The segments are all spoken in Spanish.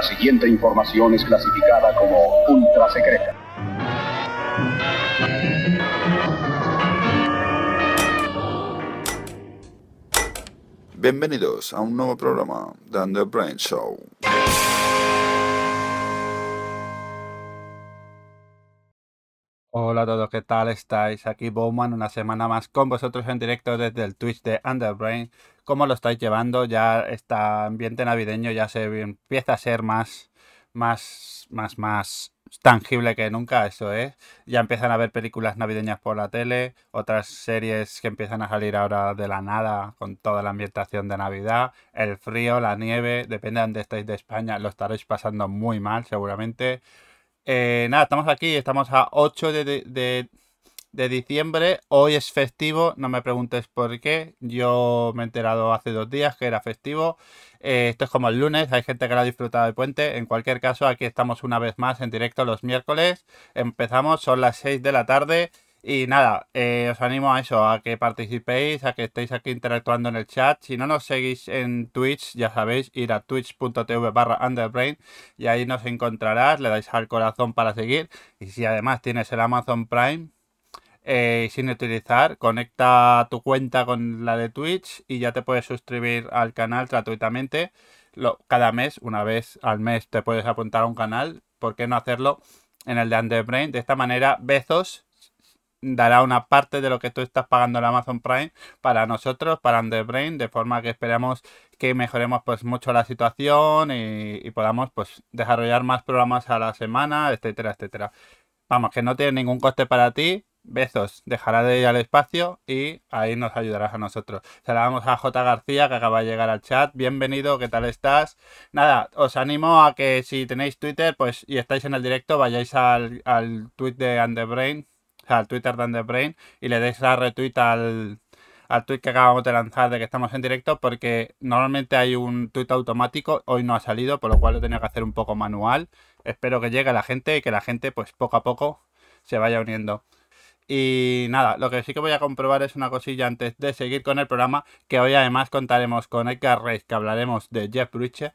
La siguiente información es clasificada como ultra secreta. Bienvenidos a un nuevo programa de The Brain Show. Hola a todos, ¿qué tal estáis? Aquí Bowman, una semana más con vosotros en directo desde el Twitch de Underbrain. ¿Cómo lo estáis llevando? Ya este ambiente navideño ya se empieza a ser más, más, más, más tangible que nunca, eso es. Ya empiezan a ver películas navideñas por la tele, otras series que empiezan a salir ahora de la nada con toda la ambientación de Navidad, el frío, la nieve, depende de dónde estáis de España, lo estaréis pasando muy mal seguramente. Eh, nada, estamos aquí, estamos a 8 de, diciembre. Hoy es festivo, no me preguntes por qué. Yo me he enterado hace dos días que era festivo. Eh, esto es como el lunes, hay gente que lo ha disfrutado de puente. En cualquier caso, aquí estamos una vez más en directo los miércoles. Empezamos, son las 6 de la tarde. Y nada, eh, os animo a eso, a que participéis, a que estéis aquí interactuando en el chat. Si no nos seguís en Twitch, ya sabéis, ir a twitch.tv barra underbrain y ahí nos encontrarás, le dais al corazón para seguir. Y si además tienes el Amazon Prime eh, sin utilizar, conecta tu cuenta con la de Twitch y ya te puedes suscribir al canal gratuitamente. cada mes, una vez al mes, te puedes apuntar a un canal. ¿Por qué no hacerlo en el de Underbrain? De esta manera, Bezos dará una parte de lo que tú estás pagando en Amazon Prime para nosotros, para Underbrain, de forma que esperemos que mejoremos pues mucho la situación y, podamos pues desarrollar más programas a la semana, etcétera, etcétera. Vamos, que no tiene ningún coste para ti. Besos, dejará de ir al espacio y ahí nos ayudarás a nosotros. Saludamos a J. García que acaba de llegar al chat. Bienvenido, ¿qué tal estás? Nada, os animo a que si tenéis Twitter pues y estáis en el directo, vayáis al, al tweet de Underbrain al Twitter de Underbrain y le deis la retweet al, al tweet que acabamos de lanzar de que estamos en directo porque normalmente hay un tweet automático, hoy no ha salido, por lo cual lo tenía que hacer un poco manual. Espero que llegue la gente y que la gente pues poco a poco se vaya uniendo. Y nada, lo que sí que voy a comprobar es una cosilla antes de seguir con el programa, que hoy además contaremos con Edgar Reis, que hablaremos de Jeff Bridges.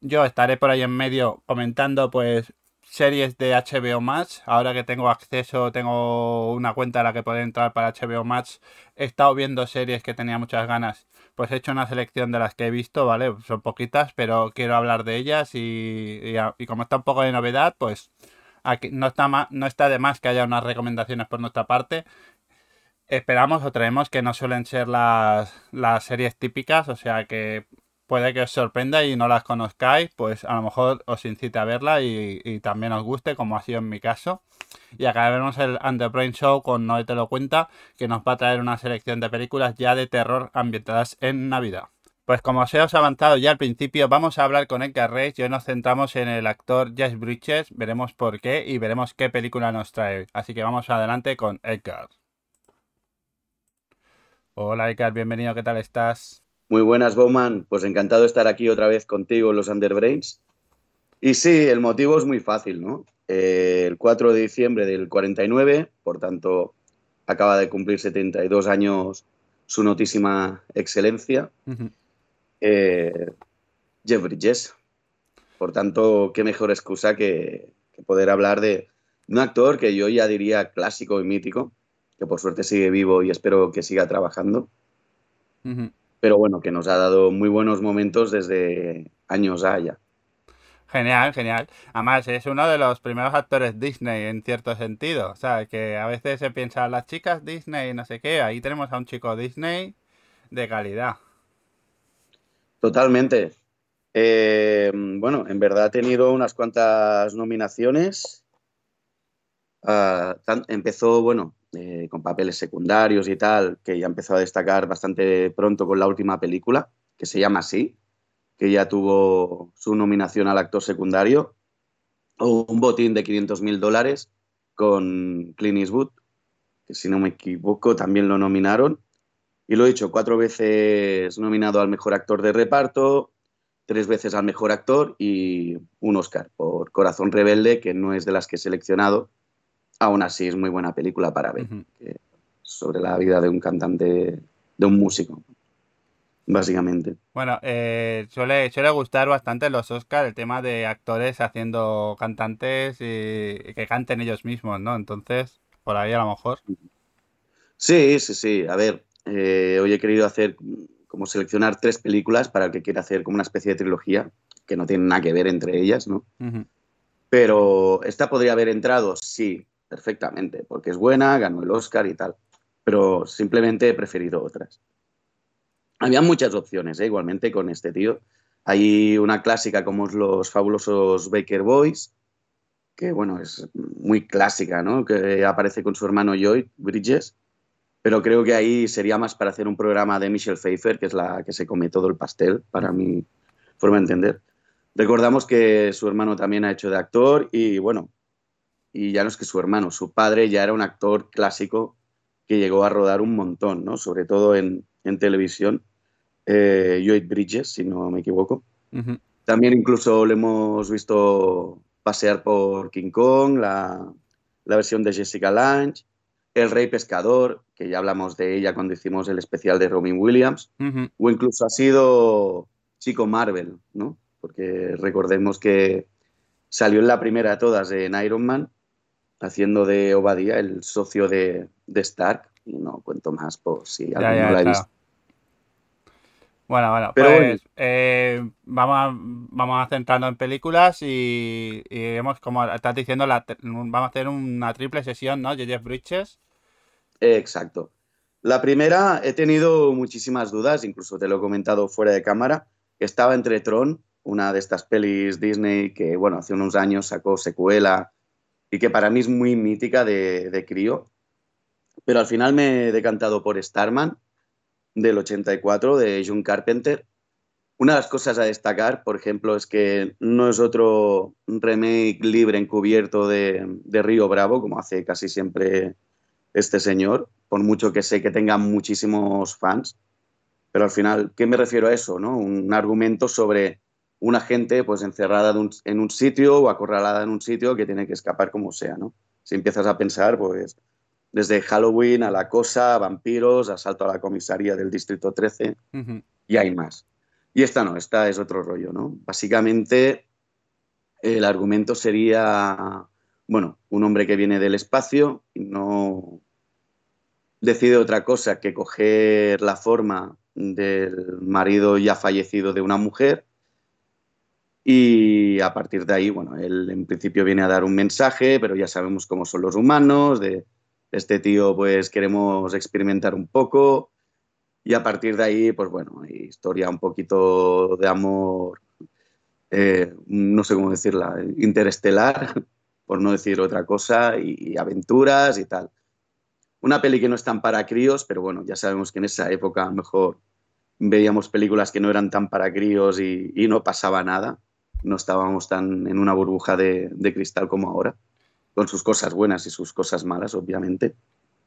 Yo estaré por ahí en medio comentando pues series de HBO Max. Ahora que tengo acceso, tengo una cuenta a la que puedo entrar para HBO Max. He estado viendo series que tenía muchas ganas. Pues he hecho una selección de las que he visto, ¿vale? Son poquitas, pero quiero hablar de ellas y, y, como está un poco de novedad, pues aquí no está, no está de más que haya unas recomendaciones por nuestra parte. Esperamos o traemos que no suelen ser las, las series típicas, o sea que puede que os sorprenda y no las conozcáis, pues a lo mejor os incite a verla y, también os guste, como ha sido en mi caso. Y acá vemos el Underbrain Show con No te lo cuenta, que nos va a traer una selección de películas ya de terror ambientadas en Navidad. Pues como os he avanzado ya al principio, vamos a hablar con Edgar Reis y hoy nos centramos en el actor Jess Bridges, veremos por qué y veremos qué película nos trae. Así que vamos adelante con Edgar. Hola Edgar, bienvenido, ¿qué tal estás? Muy buenas, Bowman. Pues encantado de estar aquí otra vez contigo en los Underbrains. Y sí, el motivo es muy fácil, ¿no? Eh, el 4 de diciembre del 49, por tanto, acaba de cumplir 72 años su notísima excelencia, eh, Jeff Bridges. Por tanto, qué mejor excusa que, poder hablar de un actor que yo ya diría clásico y mítico, que por suerte sigue vivo y espero que siga trabajando pero bueno, que nos ha dado muy buenos momentos desde años allá. Genial, genial. Además, es uno de los primeros actores Disney en cierto sentido. O sea, que a veces se piensa las chicas Disney, no sé qué. Ahí tenemos a un chico Disney de calidad. Totalmente. Eh, bueno, en verdad ha tenido unas cuantas nominaciones. Ah, empezó, bueno, eh, con papeles secundarios y tal, que ya empezó a destacar bastante pronto con la última película, que se llama así, que ya tuvo su nominación al actor secundario, o un botín de 500 mil dólares con Clint Eastwood, que si no me equivoco también lo nominaron. Y lo he dicho, cuatro veces nominado al mejor actor de reparto, tres veces al mejor actor y un Oscar por Corazón Rebelde, que no es de las que he seleccionado, aún así es muy buena película para ver, sobre la vida de un cantante, de un músico. básicamente. Bueno, eh, suele, suele gustar bastante los Oscar el tema de actores haciendo cantantes y, y que canten ellos mismos, ¿no? Entonces, por ahí a lo mejor. Sí, sí, sí. A ver, eh, hoy he querido hacer como seleccionar tres películas para el que quiera hacer como una especie de trilogía, que no tienen nada que ver entre ellas, ¿no? Pero esta podría haber entrado, sí, perfectamente, porque es buena, ganó el Oscar y tal. Pero simplemente he preferido otras. Había muchas opciones, ¿eh? igualmente, con este tío. Hay una clásica como Los fabulosos Baker Boys, que bueno, es muy clásica, ¿no? Que aparece con su hermano Joy Bridges. Pero creo que ahí sería más para hacer un programa de Michelle Pfeiffer, que es la que se come todo el pastel, para mi forma de entender. Recordamos que su hermano también ha hecho de actor y bueno, y ya no es que su hermano, su padre ya era un actor clásico que llegó a rodar un montón, ¿no? Sobre todo en, en televisión. Eh, Lloyd Bridges, si no me equivoco. También incluso le hemos visto pasear por King Kong, la, la versión de Jessica Lange, El Rey Pescador, que ya hablamos de ella cuando hicimos el especial de Robin Williams, o incluso ha sido Chico Marvel, ¿no? Porque recordemos que salió en la primera de todas en Iron Man, haciendo de Obadiah, el socio de, de Stark, y no cuento más por si alguien no la ha claro. visto. Bueno, bueno, Pero pues eh, vamos, a, vamos a centrarnos en películas y, y hemos, como estás diciendo, la, vamos a hacer una triple sesión, ¿no? Jeff Bridges. Exacto. La primera he tenido muchísimas dudas, incluso te lo he comentado fuera de cámara. Estaba entre Tron, una de estas pelis Disney que, bueno, hace unos años sacó secuela y que para mí es muy mítica de, de crío. Pero al final me he decantado por Starman del 84 de John Carpenter. Una de las cosas a destacar, por ejemplo, es que no es otro remake libre encubierto de, de Río Bravo, como hace casi siempre este señor, por mucho que sé que tenga muchísimos fans. Pero al final, ¿qué me refiero a eso? No? Un argumento sobre una gente pues encerrada un- en un sitio o acorralada en un sitio que tiene que escapar como sea, ¿no? Si empiezas a pensar, pues desde Halloween a la cosa, vampiros, asalto a la comisaría del Distrito 13 Ujú. y hay más. Y esta no, esta es otro rollo, ¿no? Básicamente el argumento sería, bueno, un hombre que viene del espacio y no decide otra cosa que coger la forma del marido ya fallecido de una mujer y a partir de ahí, bueno, él en principio viene a dar un mensaje, pero ya sabemos cómo son los humanos, de este tío pues queremos experimentar un poco y a partir de ahí, pues bueno, historia un poquito de amor, eh, no sé cómo decirla, interestelar, por no decir otra cosa, y aventuras y tal. Una peli que no es tan para críos, pero bueno, ya sabemos que en esa época a lo mejor veíamos películas que no eran tan para críos y, y no pasaba nada. No estábamos tan en una burbuja de, de cristal como ahora, con sus cosas buenas y sus cosas malas, obviamente.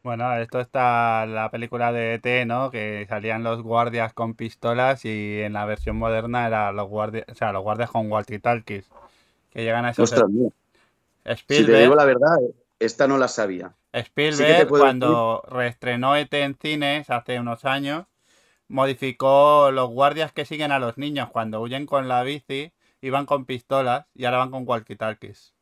Bueno, esto está la película de ET, ¿no? Que salían los guardias con pistolas y en la versión moderna era los guardias, o sea, los guardias con walkie-talkies. Que llegan a esos Ostras, si te digo la verdad, esta no la sabía. Spielberg, cuando reestrenó ET en cines hace unos años, modificó los guardias que siguen a los niños cuando huyen con la bici, iban con pistolas y ahora van con walkie-talkies.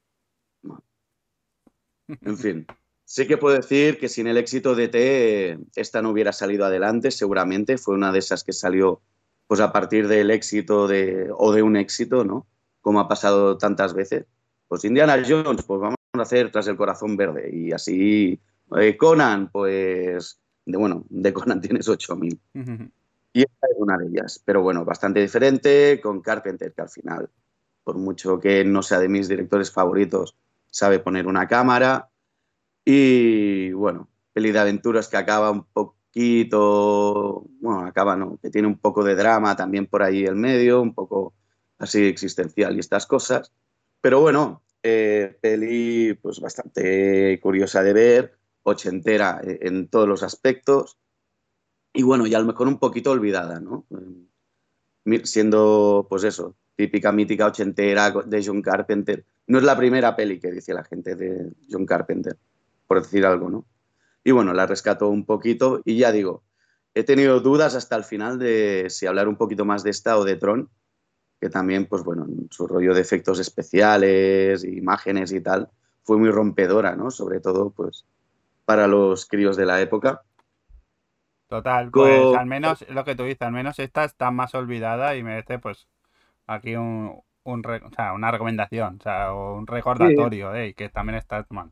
En fin, sí que puedo decir que sin el éxito de T, esta no hubiera salido adelante, seguramente. Fue una de esas que salió pues a partir del éxito de, o de un éxito, ¿no? Como ha pasado tantas veces. Pues Indiana Jones, pues vamos a hacer tras el corazón verde. Y así eh, Conan, pues de, bueno, de Conan tienes 8000. Y esta es una de ellas. Pero bueno, bastante diferente con Carpenter, que al final, por mucho que no sea de mis directores favoritos, sabe poner una cámara. Y bueno, peli de aventuras que acaba un poquito, bueno, acaba no, que tiene un poco de drama también por ahí en medio, un poco así existencial y estas cosas. Pero bueno, eh, peli pues bastante curiosa de ver, ochentera en todos los aspectos. Y bueno, y a lo mejor un poquito olvidada, ¿no? Siendo, pues eso, típica mítica ochentera de John Carpenter. No es la primera peli que dice la gente de John Carpenter, por decir algo, ¿no? Y bueno, la rescató un poquito y ya digo, he tenido dudas hasta el final de si hablar un poquito más de esta o de Tron, que también, pues bueno, su rollo de efectos especiales, imágenes y tal, fue muy rompedora, ¿no? Sobre todo, pues, para los críos de la época. Total, pues al menos lo que tú dices, al menos esta está más olvidada y merece, pues, aquí un, un o sea, una recomendación, o sea, un recordatorio, eh, que también está mal.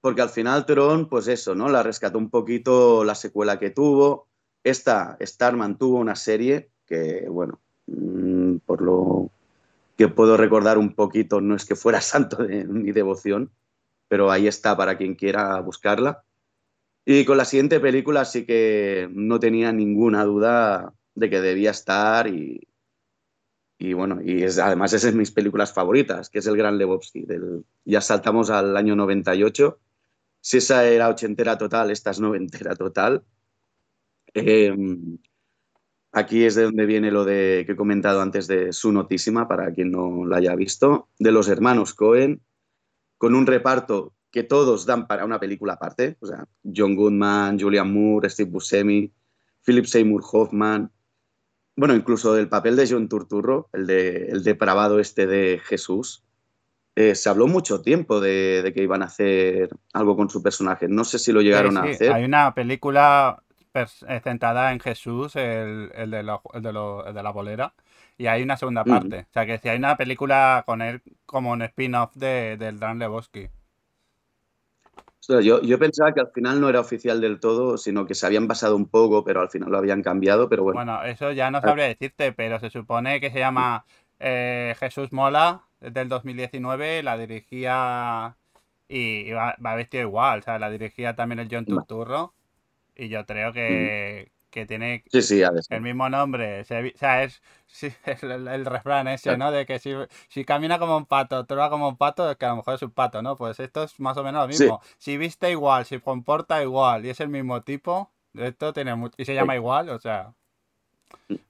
Porque al final Tron, pues eso, ¿no? La rescató un poquito la secuela que tuvo. Esta, Starman tuvo una serie que, bueno, mm, por lo que puedo recordar un poquito, no es que fuera santo de mi devoción, pero ahí está para quien quiera buscarla. Y con la siguiente película sí que no tenía ninguna duda de que debía estar y, bueno, y es, además es de mis películas favoritas, que es El Gran Lebowski. Del, ya saltamos al año 98. Si esa era ochentera total, esta es noventera total. Em, aquí es de donde viene lo de que he comentado antes de su notísima, para quien no la haya visto, de los hermanos Cohen, con un reparto que todos dan para una película aparte. O sea, John Goodman, Julian Moore, Steve Buscemi, Philip Seymour Hoffman, bueno, incluso del papel de John Turturro, el, de, el depravado este de Jesús, eh, se habló mucho tiempo de, que iban a hacer algo con su personaje. No sé si lo llegaron a hacer. Hay una película eh, centrada en Jesús, el, el, de, el, de de, la bolera, y hay una segunda parte. O sea que si hay una película con él como un spin-off de, del Dan Lebowski yo, pensaba que al final no era oficial del todo, sino que se habían basado un poco, pero al final lo habían cambiado, pero bueno. Bueno, eso ya no sabría decirte, pero se supone que se llama eh, Jesús Mola, del 2019, la dirigía y, va, va, vestido igual, o sea, la dirigía también el John Turturro, y yo creo que, que tiene el mismo nombre. o sea, es el, refrán ese, ¿no? De que si, si camina como un pato, trova como un pato, es que a lo mejor es un pato, ¿no? Pues esto es más o menos lo mismo. Si viste igual, si comporta igual y es el mismo tipo, esto tiene mucho... Y se llama igual, o sea...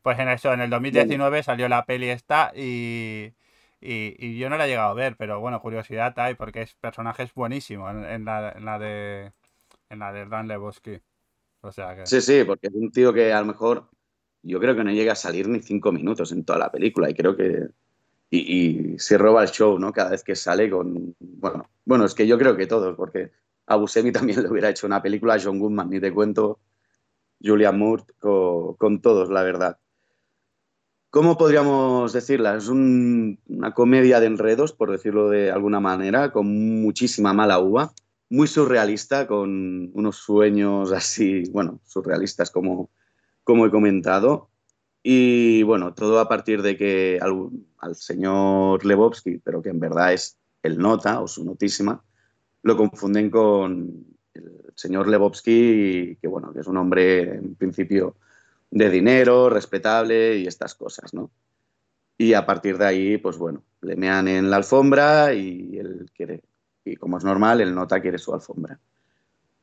Pues en eso, en el 2019 salió la peli esta y, y, yo no la he llegado a ver, pero bueno, curiosidad hay porque es personaje es buenísimo en, la, en la de en la de Dan Lebowski. Sí, sí, porque es un tío que a lo mejor yo creo que no llega a salir ni cinco minutos en toda la película y creo que... Y, se roba el show, ¿no? Cada vez que sale con... Bueno, bueno, es que yo creo que todos, porque a Buscemi también le hubiera hecho una película, a John Goodman, ni te cuento, Julian Moore, con, todos, la verdad. ¿Cómo podríamos decirla? Es una comedia de enredos, por decirlo de alguna manera, con muchísima mala uva muy surrealista, con unos sueños así, bueno, surrealistas como, como he comentado. Y bueno, todo a partir de que al, señor Lebowski, pero que en verdad es el nota o su notísima, lo confunden con el señor Lebowski, que bueno, que es un hombre en principio de dinero, respetable y estas cosas, ¿no? Y a partir de ahí, pues bueno, le mean en la alfombra y él quiere y como es normal, el nota quiere su alfombra.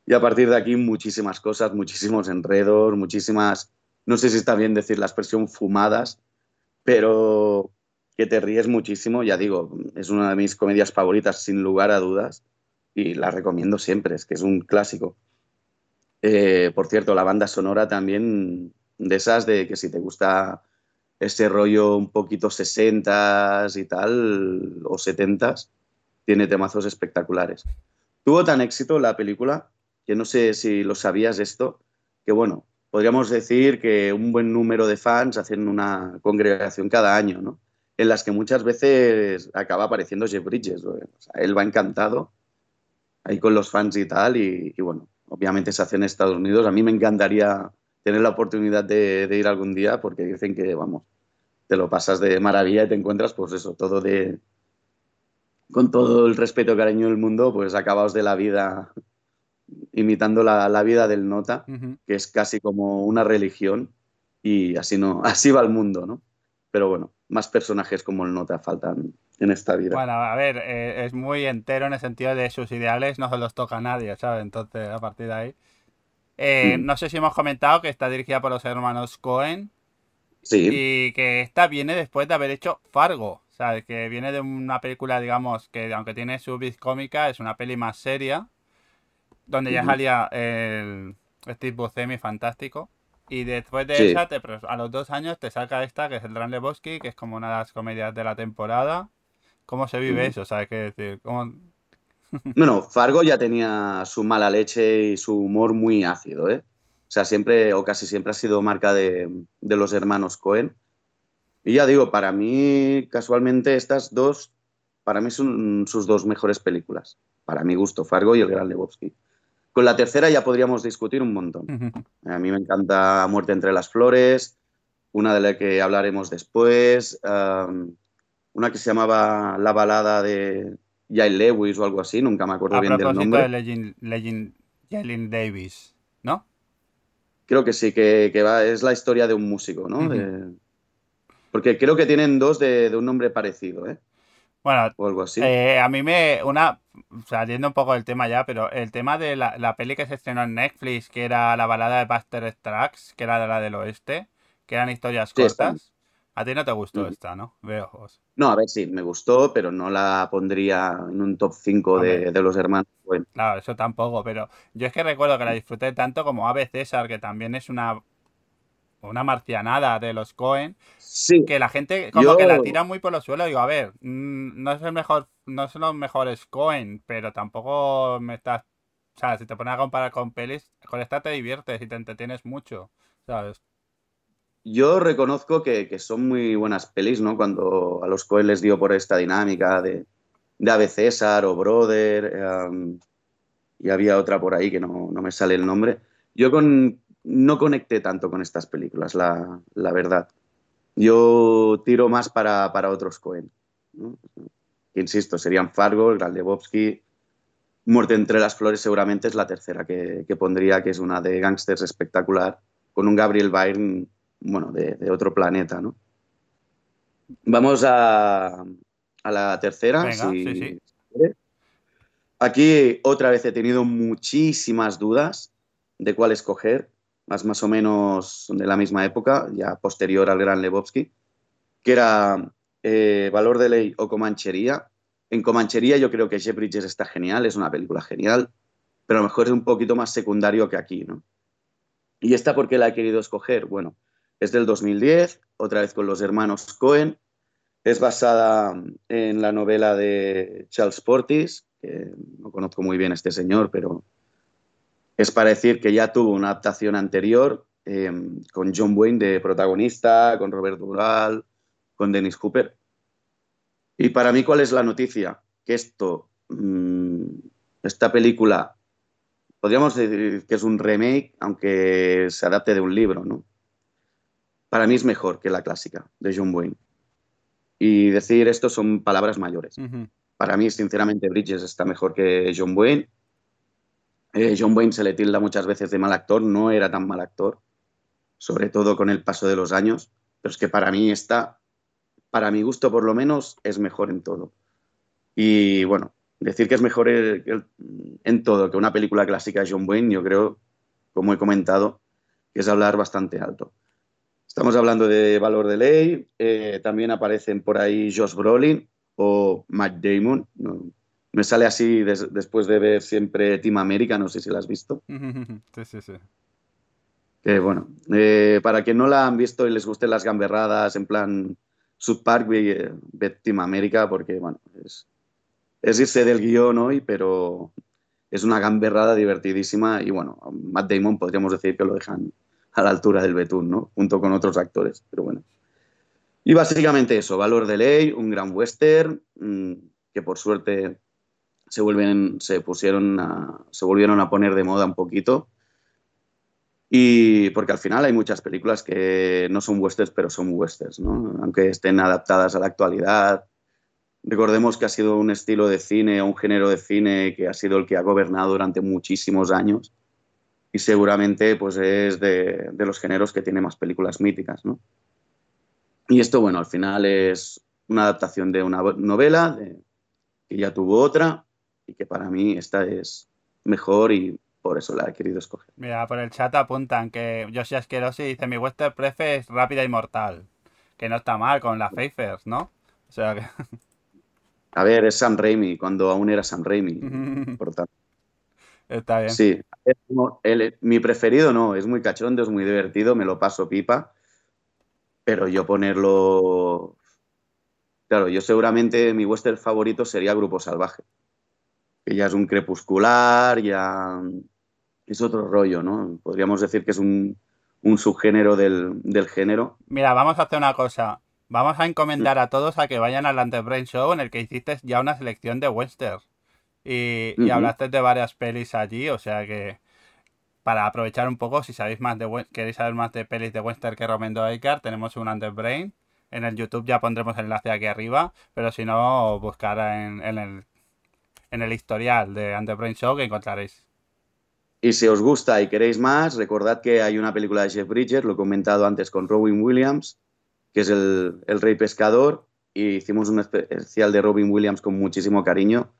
Y a partir de aquí muchísimas cosas, muchísimos enredos, muchísimas, no sé si está bien decir la expresión fumadas, pero que te ríes muchísimo, ya digo, es una de mis comedias favoritas sin lugar a dudas y la recomiendo siempre, es que es un clásico. Eh, por cierto, la banda sonora también de esas de que si te gusta ese rollo un poquito 60s y tal, o 70s, tiene temazos espectaculares. Tuvo tan éxito la película, que no sé si lo sabías esto, que bueno, podríamos decir que un buen número de fans hacen una congregación cada año, ¿no? En las que muchas veces acaba apareciendo Jeff Bridges. él va encantado ahí con los fans y tal, y, bueno, obviamente se hace en Estados Unidos. A mí me encantaría tener la oportunidad de, de ir algún día porque dicen que, vamos, te lo pasas de maravilla y te encuentras, pues eso, todo de, con todo el respeto y cariño del mundo, pues acabaos de la vida imitando la, vida del nota, que es casi como una religión y así no, así va el mundo, ¿no? Pero bueno, más personajes como el nota faltan en esta vida. Bueno, a ver, eh, es muy entero en el sentido de sus ideales no se los toca a nadie, ¿sabes? Entonces, a partir de ahí. Eh, mm. No sé si hemos comentado que está dirigida por los hermanos Cohen. Sí. Y que esta viene después de haber hecho Fargo. O sea, que viene de una película, digamos, que aunque tiene su vis cómica, es una peli más seria, donde ya salía el, Steve Buscemi fantástico. Y después de Sí. esa, te, a los dos años te saca esta, que es el Gran Lebowski, que es como una de las comedias de la temporada. ¿Cómo se vive Ujú. eso? ¿Sabes qué decir? ¿Cómo- Bueno, Fargo ya tenía su mala leche y su humor muy ácido, ¿eh? O sea, siempre o casi siempre ha sido marca de, de los hermanos Cohen. Y ya digo, para mí, casualmente, estas dos, para mí son sus dos mejores películas. Para mi gusto, Fargo y El Gran Lebowski. Con la tercera ya podríamos discutir un montón. A mí me encanta Muerte entre las Flores, una de la que hablaremos después, um, una que se llamaba La balada de Yael Lewis o algo así, nunca me acuerdo A bien del nombre. de Legend, Jalen Davis, ¿no? Creo que sí, que, que va, es la historia de un músico, ¿no? De- porque creo que tienen dos de, de un nombre parecido, ¿eh? Bueno, O algo así. Eh, a mí me. Una. Saliendo un poco del tema ya, pero el tema de la, la peli que se estrenó en Netflix, que era la balada de Buster Tracks, que era de la del oeste, que eran historias Sí, cortas. A ti no te gustó esta, ¿no? Veo. No, a ver, sí, me gustó, pero no la pondría en un top 5 de, de los hermanos. Claro, eso tampoco, pero yo es que recuerdo que la disfruté tanto como Ave César, que también es una. Una marcianada de los Cohen, Sí, que la gente como que la tira muy por los suelos. Digo, a ver, mm, no es el mejor, no son los mejores Cohen, pero tampoco me estás. O sea, si te pones a comparar con pelis, con esta te diviertes y te entretienes mucho, ¿sabes? Yo reconozco que, que son muy buenas pelis, ¿no? Cuando a los Coen les dio por esta dinámica de, de Ave César o Brother, um, y había otra por ahí que no, no me sale el nombre. Yo con, no conecté tanto con estas películas, la, la verdad. Yo tiro más para, para otros Coen. ¿no? Insisto, serían Fargo, el Gran Lebowski, Muerte entre las Flores seguramente es la tercera que, que pondría, que es una de gángsters espectacular, con un Gabriel Byrne bueno, de, de otro planeta, ¿no? Vamos a, a la tercera. Venga, si- sí, sí. Aquí otra vez he tenido muchísimas dudas de cuál escoger, más, más o menos de la misma época, ya posterior al Gran Lebowski, que era eh, Valor de Ley o Comanchería. En Comanchería yo creo que Jeff Bridges está genial, es una película genial, pero a lo mejor es un poquito más secundario que aquí, ¿no? ¿Y esta por qué la he querido escoger? Bueno, es del 2010, otra vez con los hermanos Cohen. Es basada en la novela de Charles Portis, que no conozco muy bien este señor, pero es para decir que ya tuvo una adaptación anterior eh, con John Wayne de protagonista, con Robert Dural, con Dennis Hooper. Y para mí, ¿cuál es la noticia? Que esto, mmm, esta película, podríamos decir que es un remake, aunque se adapte de un libro, ¿no? Para mí es mejor que la clásica de John Wayne. Y decir esto son palabras mayores. Para mí, sinceramente, Bridges está mejor que John Wayne. Eh, John Wayne se le tilda muchas veces de mal actor, no era tan mal actor, sobre todo con el paso de los años, pero es que para mí está, para mi gusto por lo menos, es mejor en todo. Y bueno, decir que es mejor en todo que una película clásica de John Wayne, yo creo, como he comentado, que es hablar bastante alto. Estamos hablando de Valor de Ley, eh, también aparecen por ahí Josh Brolin o Matt Damon. Me sale así des- después de ver siempre Team America, no sé si la has visto. Sí, sí, sí. Que bueno, eh, para quien no la han visto y les gusten las gamberradas, en plan South Park, ve, eh, ve Team America, porque bueno, es, es irse del guion hoy, pero es una gamberrada divertidísima y bueno, Matt Damon podríamos decir que lo dejan a la altura del betún, ¿no? Junto con otros actores, pero bueno. Y básicamente eso, Valor de Ley, un gran western, mm, que por suerte se, vuelven, se, pusieron se volvieron a poner de moda un poquito. Y porque al final hay muchas películas que no son westerns, pero son westerns, ¿no? Aunque estén adaptadas a la actualidad. Recordemos que ha sido un estilo de cine o un género de cine que ha sido el que ha gobernado durante muchísimos años y seguramente pues es de, de los géneros que tiene más películas míticas, ¿no? Y esto, bueno, al final es una adaptación de una novela que ya tuvo otra y que para mí esta es mejor y por eso la he querido escoger. Mira, por el chat apuntan que Yoshi Asquerosi dice mi western prefe es rápida y mortal. Que no está mal con las Pfeiffers, ¿no? O sea que... A ver, es Sam Raimi, cuando aún era Sam Raimi, por tanto. Está bien. Sí, es como el- mi preferido no, es muy cachondo, es muy divertido, me lo paso pipa, pero yo ponerlo... Claro, yo seguramente mi western favorito sería Grupo Salvaje, que ya es un crepuscular, ya es otro rollo, ¿no? Podríamos decir que es un, un subgénero del, del género. Mira, vamos a hacer una cosa. Vamos a encomendar a todos a que vayan al Antebrain Show en el que hiciste ya una selección de westerns. Y, hablaste de varias pelis allí, o sea que para aprovechar un poco, si sabéis más de queréis saber más de pelis de western que Romendo Icar, tenemos un Underbrain. En el YouTube ya pondremos el enlace aquí arriba, pero si no, buscar en, en el, en el historial de Underbrain Show que encontraréis. Y si os gusta y queréis más, recordad que hay una película de Jeff Bridges, lo he comentado antes con Robin Williams, que es el, el rey pescador, y hicimos un especial de Robin Williams con muchísimo cariño,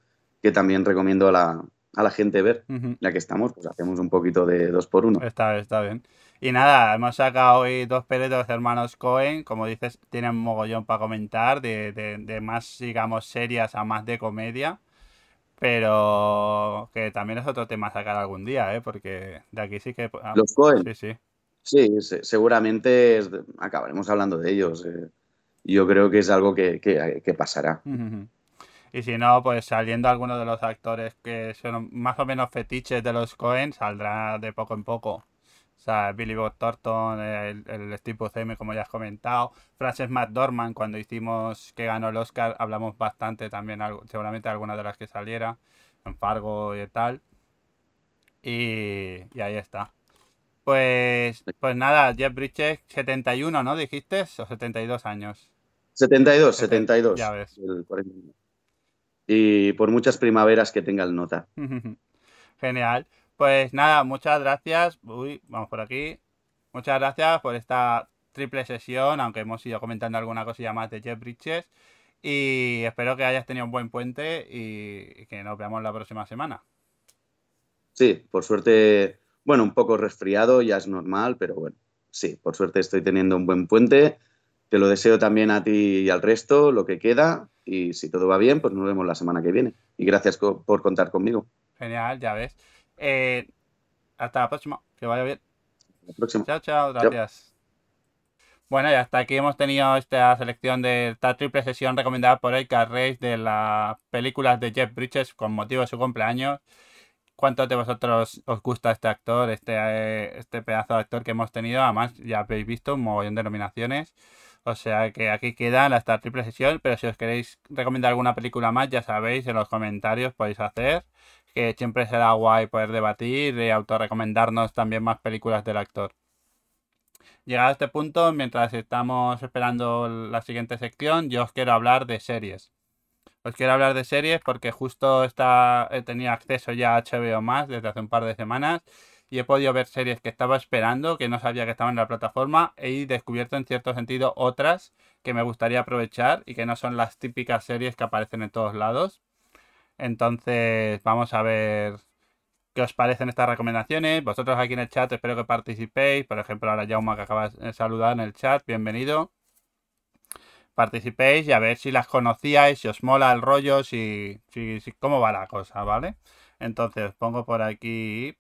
que también recomiendo a la, a la gente ver. Ujú. Ya que estamos, pues hacemos un poquito de dos por uno. Está, está bien. Y nada, hemos sacado hoy dos los hermanos Cohen. Como dices, tienen mogollón para comentar, de, de, de más, digamos, serias a más de comedia. Pero que también es otro tema a sacar algún día, ¿eh? Porque de aquí sí que... ah, Los Cohen, Sí, sí. sí, se- seguramente es- acabaremos hablando de ellos. eh. Yo creo que es algo que, que- que pasará. Y si no, pues saliendo alguno de los actores que son más o menos fetiches de los Cohen, saldrá de poco en poco. O sea, Billy Bob Thornton, el, el Steve Buscemi, como ya has comentado. Frances McDormand, cuando hicimos que ganó el Oscar, hablamos bastante también, algo- seguramente alguna de las que saliera, en Fargo y tal. Y, y ahí está. Pues, pues nada, Jeff Bridges, 71, ¿no? ¿Dijiste? ¿O 72 años? 72, Seten- 72. ya ves. el 41. Y por muchas primaveras que tenga el nota. Genial. Pues nada, muchas gracias. Uy, vamos por aquí. Muchas gracias por esta triple sesión, aunque hemos ido comentando alguna cosilla más de Jeff Bridges. Y espero que hayas tenido un buen puente y que nos veamos la próxima semana. Sí, por suerte, bueno, un poco resfriado, ya es normal, pero bueno, sí, por suerte estoy teniendo un buen puente. Te lo deseo también a ti y al resto, lo que queda. Y si todo va bien, pues nos vemos la semana que viene. Y gracias por contar conmigo. Genial, ya ves. Eh, hasta la próxima. Que vaya bien. La próxima. Chao, chao, gracias. Bueno, y hasta aquí hemos tenido esta selección de esta triple sesión recomendada por Edgar Reis de las películas de Jeff Bridges con motivo de su cumpleaños. ¿Cuántos de vosotros os gusta este actor, este, eh, este pedazo de actor que hemos tenido? Además, ya habéis visto un mogollón de nominaciones. O sea que aquí queda la- esta triple sesión, pero si os queréis recomendar alguna película más, ya sabéis, en los comentarios podéis hacer, que siempre será guay poder debatir y autorrecomendarnos también más películas del actor. Llegado a este punto, mientras estamos esperando la siguiente sección, yo os quiero hablar de series. Os quiero hablar de series porque justo está, he tenido acceso ya a HBO más desde hace un par de semanas y he podido ver series que estaba esperando, que no sabía que estaban en la plataforma he descubierto en cierto sentido otras que me gustaría aprovechar y que no son las típicas series que aparecen en todos lados. Entonces, vamos a ver qué os parecen estas recomendaciones. Vosotros aquí en el chat espero que participéis. Por ejemplo, ahora Jauma que acabas de saludar en el chat, bienvenido. Participéis y a ver si las conocíais, si os mola el rollo, si, si, si- cómo va la cosa, ¿vale? Entonces, pongo por aquí.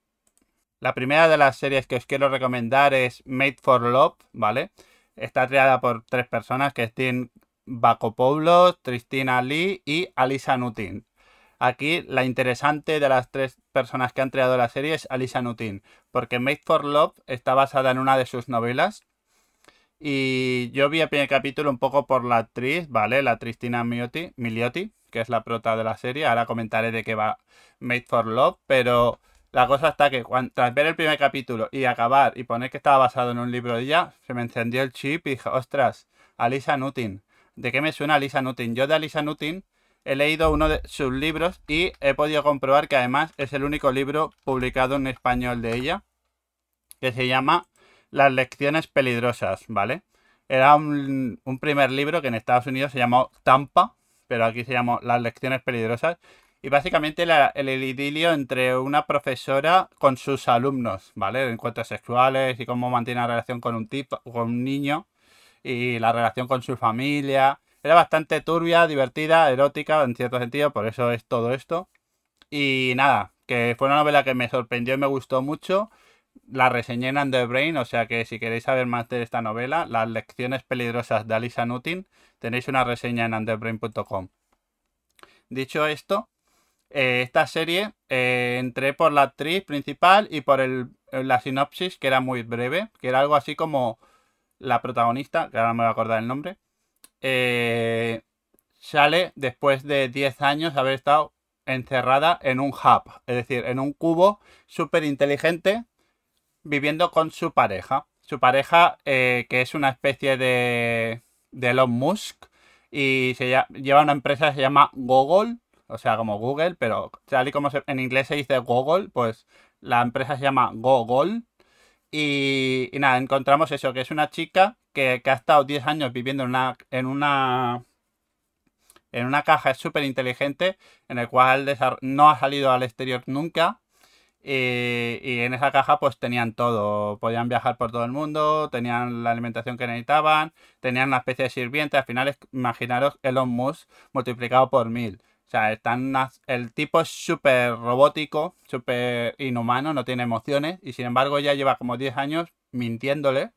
La primera de las series que os quiero recomendar es Made for Love, ¿vale? Está creada por tres personas, que es Tim Bakopoulos, Tristina Lee y Alisa Nutin. Aquí la interesante de las tres personas que han creado la serie es Alisa Nutin, porque Made for Love está basada en una de sus novelas. Y yo vi el primer capítulo un poco por la actriz, ¿vale? La Tristina Milioti, Miliotti, que es la prota de la serie. Ahora comentaré de qué va Made for Love, pero la cosa está que tras ver el primer capítulo y acabar y poner que estaba basado en un libro de ella, se me encendió el chip y dije, ostras, Alisa Nutin. ¿De qué me suena Alisa Nutin? Yo de Alisa Nutin he leído uno de sus libros y he podido comprobar que además es el único libro publicado en español de ella, que se llama Las lecciones peligrosas, ¿vale? Era un, primer libro que en Estados Unidos se llamó Tampa, pero aquí se llamó Las lecciones peligrosas. Y básicamente la- el idilio entre una profesora con sus alumnos, ¿vale? Encuentros sexuales y cómo mantiene la relación con un tipo, con un niño y la relación con su familia. Era bastante turbia, divertida, erótica en cierto sentido, por eso es todo esto. Y nada, que fue una novela que me sorprendió y me gustó mucho. La reseñé en Underbrain, o sea que si queréis saber más de esta novela, Las lecciones peligrosas de Alisa Nutin, tenéis una reseña en underbrain.com. Dicho esto, eh, esta serie eh, entré por la actriz principal y por la sinopsis, que era muy breve, que era algo así como la protagonista, que ahora no me voy a acordar el nombre, eh, sale después de 10 años haber estado encerrada en un hub, es decir, en un cubo súper inteligente viviendo con su pareja. Su pareja, que es una especie de, de Elon Musk, y se lleva una empresa que se llama Google, o sea, como Google, pero tal y como en inglés se dice Google, pues la empresa se llama Google. Y, nada, encontramos eso, que es una chica que, ha estado 10 años viviendo en una, en una, en una caja súper inteligente, en el cual no ha salido al exterior nunca. Y, en esa caja pues tenían todo, podían viajar por todo el mundo, tenían la alimentación que necesitaban, tenían una especie de sirviente, al final imaginaros Elon Musk multiplicado por mil. O sea, están el tipo es súper robótico, súper inhumano, no tiene emociones y sin embargo ya lleva como 10 años mintiéndole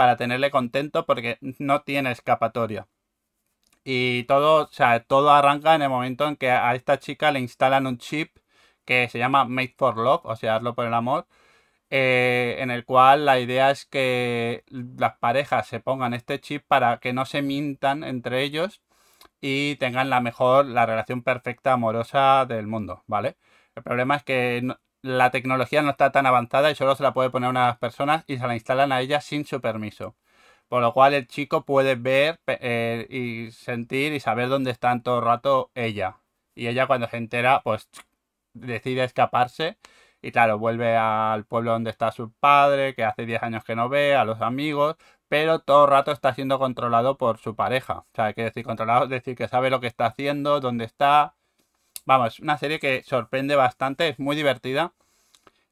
para tenerle contento porque no tiene escapatoria. Y todo, o sea, todo arranca en el momento en que a esta chica le instalan un chip que se llama Made for Love, o sea, hazlo por el amor, eh, en el cual la idea es que las parejas se pongan este chip para que no se mintan entre ellos y tengan la mejor, la relación perfecta amorosa del mundo, ¿vale? El problema es que la tecnología no está tan avanzada y solo se la puede poner una de las personas y se la instalan a ella sin su permiso. Por lo cual el chico puede ver eh, y sentir y saber dónde está en todo el rato ella. Y ella cuando se entera, pues decide escaparse y claro, vuelve al pueblo donde está su padre, que hace 10 años que no ve, a los amigos, pero todo el rato está siendo controlado por su pareja. O sea, hay que decir controlado, es decir, que sabe lo que está haciendo, dónde está. Vamos, una serie que sorprende bastante, es muy divertida.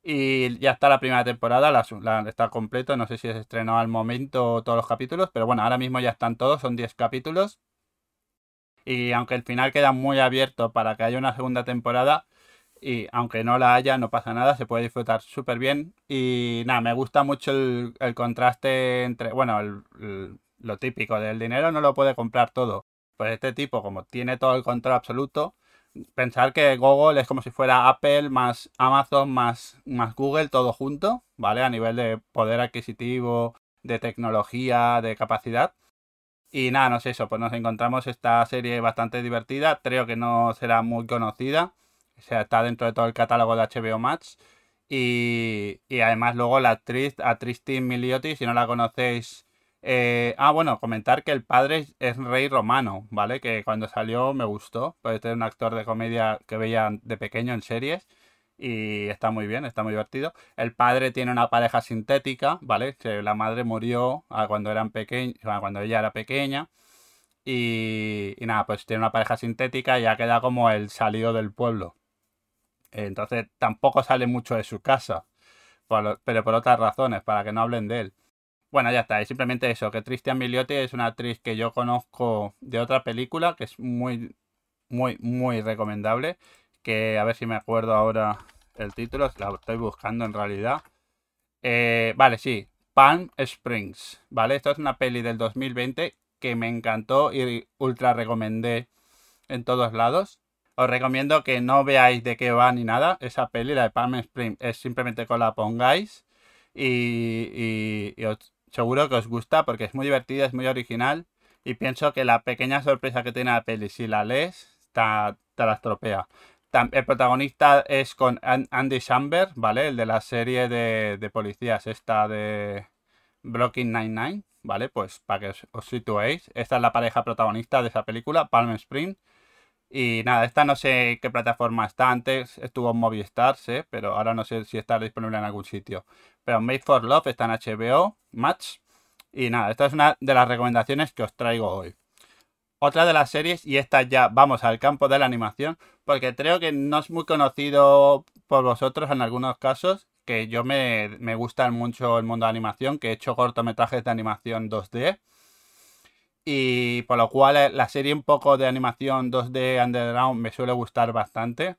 Y ya está la primera temporada, la, está completo, no sé si se estrenó al momento todos los capítulos, pero bueno, ahora mismo ya están todos, son 10 capítulos. Y aunque el final queda muy abierto para que haya una segunda temporada, y aunque no la haya, no pasa nada, se puede disfrutar súper bien. Y nada, me gusta mucho el, contraste entre, bueno, lo típico del dinero no lo puede comprar todo. Pues este tipo, como tiene todo el control absoluto, pensar que Google es como si fuera Apple más Amazon más, más Google todo junto, ¿vale? A nivel de poder adquisitivo, de tecnología, de capacidad. Y nada, no sé eso, pues nos encontramos esta serie bastante divertida, creo que no será muy conocida o sea, está dentro de todo el catálogo de HBO Max. Y, además luego la actriz, actriz Tim Miliotti, si no la conocéis... Eh, ah, bueno, comentar que el padre es rey romano, ¿vale? Que cuando salió me gustó. Puede ser un actor de comedia que veía de pequeño en series. Y está muy bien, está muy divertido. El padre tiene una pareja sintética, ¿vale? La madre murió cuando eran pequeños, cuando ella era pequeña. Y, y nada, pues tiene una pareja sintética y ya queda como el salido del pueblo. Entonces tampoco sale mucho de su casa, pero por otras razones, para que no hablen de él. Bueno, ya está, y simplemente eso, que Christian Milioti es una actriz que yo conozco de otra película, que es muy, muy, muy recomendable, que a ver si me acuerdo ahora el título, la estoy buscando en realidad. Eh, vale, sí, Palm Springs, ¿vale? Esto es una peli del 2020 que me encantó y ultra recomendé en todos lados. Os recomiendo que no veáis de qué va ni nada. Esa peli, la de Palm Spring, es simplemente que la pongáis y, os, seguro que os gusta porque es muy divertida, es muy original y pienso que la pequeña sorpresa que tiene la peli, si la lees, te, la estropea. El protagonista es con Andy Samberg, ¿vale? El de la serie de, policías, esta de Blocking 99, ¿vale? Pues para que os, os, situéis. Esta es la pareja protagonista de esa película, Palm Spring. Y nada, esta no sé qué plataforma está. Antes estuvo en Movistar, pero ahora no sé si está disponible en algún sitio. Pero Made for Love está en HBO, Match. Y nada, esta es una de las recomendaciones que os traigo hoy. Otra de las series, y esta ya vamos al campo de la animación, porque creo que no es muy conocido por vosotros en algunos casos, que yo me, me gusta mucho el mundo de animación, que he hecho cortometrajes de animación 2D y por lo cual eh, la serie un poco de animación 2D underground me suele gustar bastante.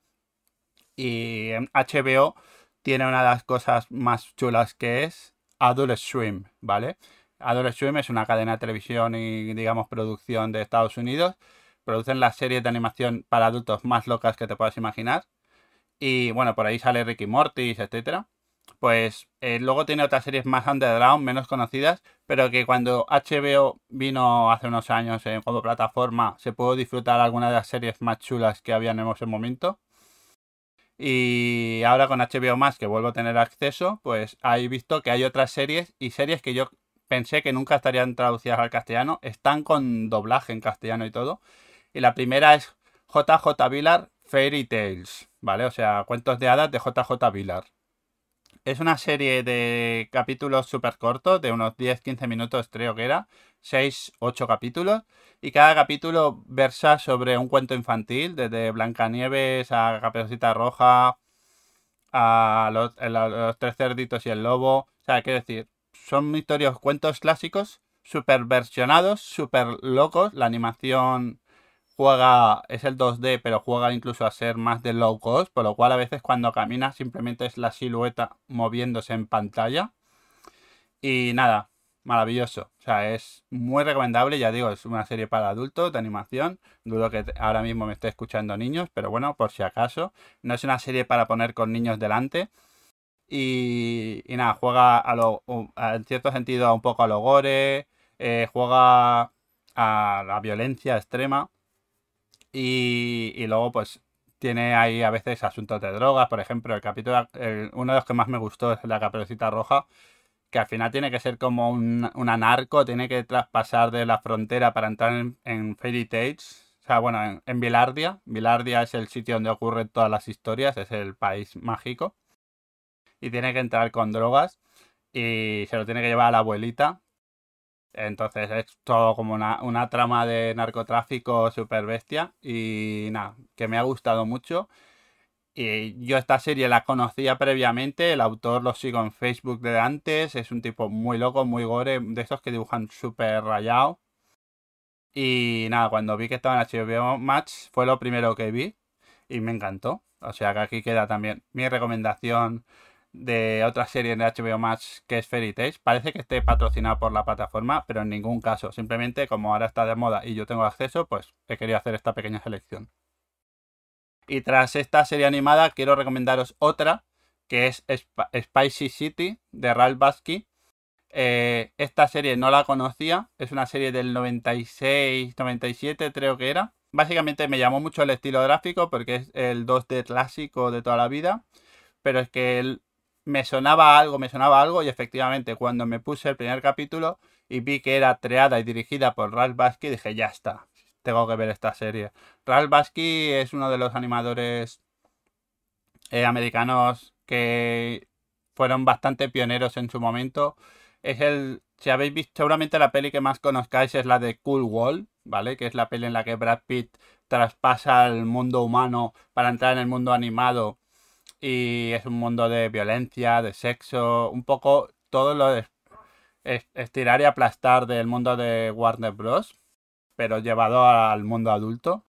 Y HBO tiene una de las cosas más chulas que es Adult Swim, ¿vale? Adult Swim es una cadena de televisión y, digamos, producción de Estados Unidos. Producen las series de animación para adultos más locas que te puedas imaginar. Y bueno, por ahí sale Ricky Mortis, etcétera. Pues eh, luego tiene otras series más underground, menos conocidas, pero que cuando HBO vino hace unos años en como plataforma, se pudo disfrutar alguna de las series más chulas que había en ese momento. Y ahora con HBO más, que vuelvo a tener acceso, pues he visto que hay otras series y series que yo pensé que nunca estarían traducidas al castellano, están con doblaje en castellano y todo. Y la primera es JJ Villar Fairy Tales, ¿vale? O sea, cuentos de hadas de JJ Villar. Es una serie de capítulos súper cortos, de unos 10-15 minutos creo que era, 6-8 capítulos, y cada capítulo versa sobre un cuento infantil, desde Blancanieves a Caperucita Roja, a los, tres cerditos y el lobo. O sea, quiero decir, son historias, cuentos clásicos, súper versionados, súper locos. La animación juega, es el 2D, pero juega incluso a ser más de low cost, por lo cual a veces cuando camina simplemente es la silueta moviéndose en pantalla. Y nada, maravilloso. O sea, es muy recomendable, ya digo, es una serie para adultos de animación. Dudo que ahora mismo me esté escuchando niños, pero bueno, por si acaso. No es una serie para poner con niños delante. Y, nada, juega a lo, en cierto sentido un poco a lo gore, eh, juega a la violencia extrema. Y, luego, pues, tiene ahí a veces asuntos de drogas. Por ejemplo, el capítulo, uno de los que más me gustó es la caperucita roja, que al final tiene que ser como un, una narco, tiene que traspasar de la frontera para entrar en, Fairy Tales. O sea, bueno, en, en Vilardia. Vilardia es el sitio donde ocurren todas las historias, es el país mágico. Y tiene que entrar con drogas y se lo tiene que llevar a la abuelita. Entonces es todo como una, trama de narcotráfico super bestia. Y nada, que me ha gustado mucho. Y yo esta serie la conocía previamente, el autor lo sigo en Facebook de antes, es un tipo muy loco, muy gore, de esos que dibujan súper rayado. Y nada, cuando vi que estaba en HBO fue lo primero que vi y me encantó. O sea que aquí queda también mi recomendación de otra serie de HBO Max que es Fairy Tales. Parece que esté patrocinado por la plataforma, pero en ningún caso. Simplemente como ahora está de moda y yo tengo acceso, pues he querido hacer esta pequeña selección. Y tras esta serie animada, quiero recomendaros otra, que es Spicy City, de Ralph Basky. Eh, esta serie no la conocía, es una serie del 96, 97 creo que era. Básicamente me llamó mucho el estilo gráfico porque es el 2D clásico de toda la vida, pero es que me sonaba algo, me sonaba algo y efectivamente cuando me puse el primer capítulo y vi que era creada y dirigida por Ralph Basky dije ya está, tengo que ver esta serie. Ralph Basky es uno de los animadores eh, americanos que fueron bastante pioneros en su momento. Es el, si habéis visto, seguramente la peli que más conozcáis es la de Cool Wall, ¿vale? Que es la peli en la que Brad Pitt traspasa el mundo humano para entrar en el mundo animado y es un mundo de violencia, de sexo, un poco todo lo de estirar y aplastar del mundo de Warner Bros pero llevado al mundo adulto.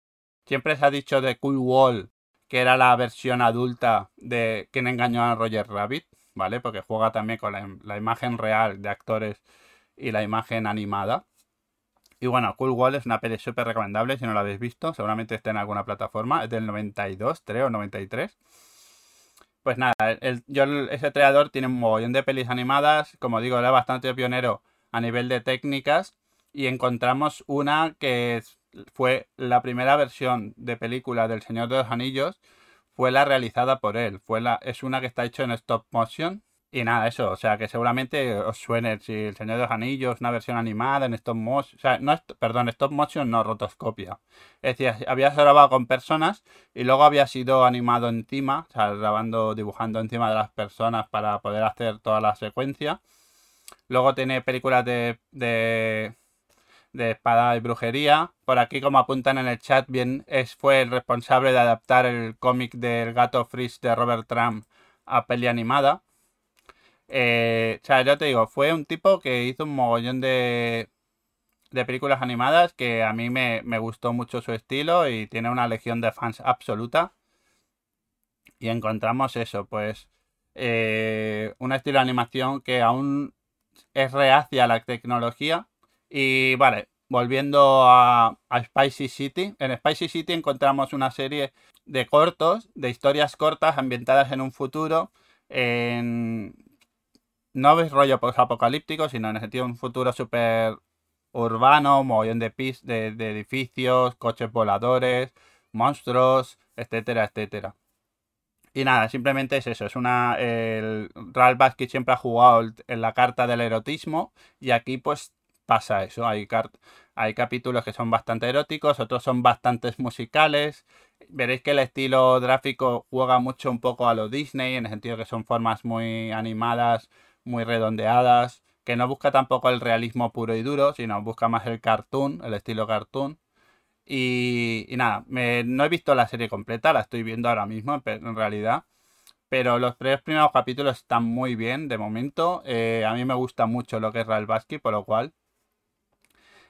Siempre se ha dicho de Cool Wall que era la versión adulta de quien engañó a Roger Rabbit, ¿vale? Porque juega también con la, imagen real de actores y la imagen animada. Y bueno, Cool Wall es una peli súper recomendable si no la habéis visto. Seguramente esté en alguna plataforma. Es del 92, creo, 93. Pues nada, yo, ese creador tiene un mogollón de pelis animadas. Como digo, era bastante pionero a nivel de técnicas y encontramos una que fue la primera versión de película del Señor de los Anillos, fue la realizada por él, fue la, es una que está hecha en stop motion. Y nada, eso, o sea, que seguramente os suene si el Señor de los Anillos, una versión animada en stop motion, o sea, no, perdón, stop motion no, rotoscopia. Es decir, había grabado con personas y luego había sido animado encima, o sea, grabando, dibujando encima de las personas para poder hacer toda la secuencia. Luego tiene películas de de espada y brujería. Por aquí, como apuntan en el chat, bien es, fue el responsable de adaptar el cómic del gato Freeze de Robert Trump a peli animada. Eh, o sea, yo te digo, fue un tipo que hizo un mogollón de, de películas animadas que a mí me, me, gustó mucho su estilo y tiene una legión de fans absoluta. Y encontramos eso, pues eh, un estilo de animación que aún es reacia a la tecnología. Y vale, volviendo a, a, Spicy City. En Spicy City encontramos una serie de cortos, de historias cortas ambientadas en un futuro, en... no es rollo apocalíptico, sino en el sentido de un futuro súper urbano, mogollón de, pis, de, de edificios, coches voladores, monstruos, etcétera, etcétera. Y nada, simplemente es eso, es una... El Ralph Baskin siempre ha jugado en la carta del erotismo y aquí pues pasa eso, hay, hay capítulos que son bastante eróticos, otros son bastante musicales, veréis que el estilo gráfico juega mucho un poco a lo Disney, en el sentido que son formas muy animadas, muy redondeadas, que no busca tampoco el realismo puro y duro, sino busca más el cartoon, el estilo cartoon. Y, y nada, me, no he visto la serie completa, la estoy viendo ahora mismo en realidad. Pero los tres primeros capítulos están muy bien de momento. Eh, a mí me gusta mucho lo que es Basky, por lo cual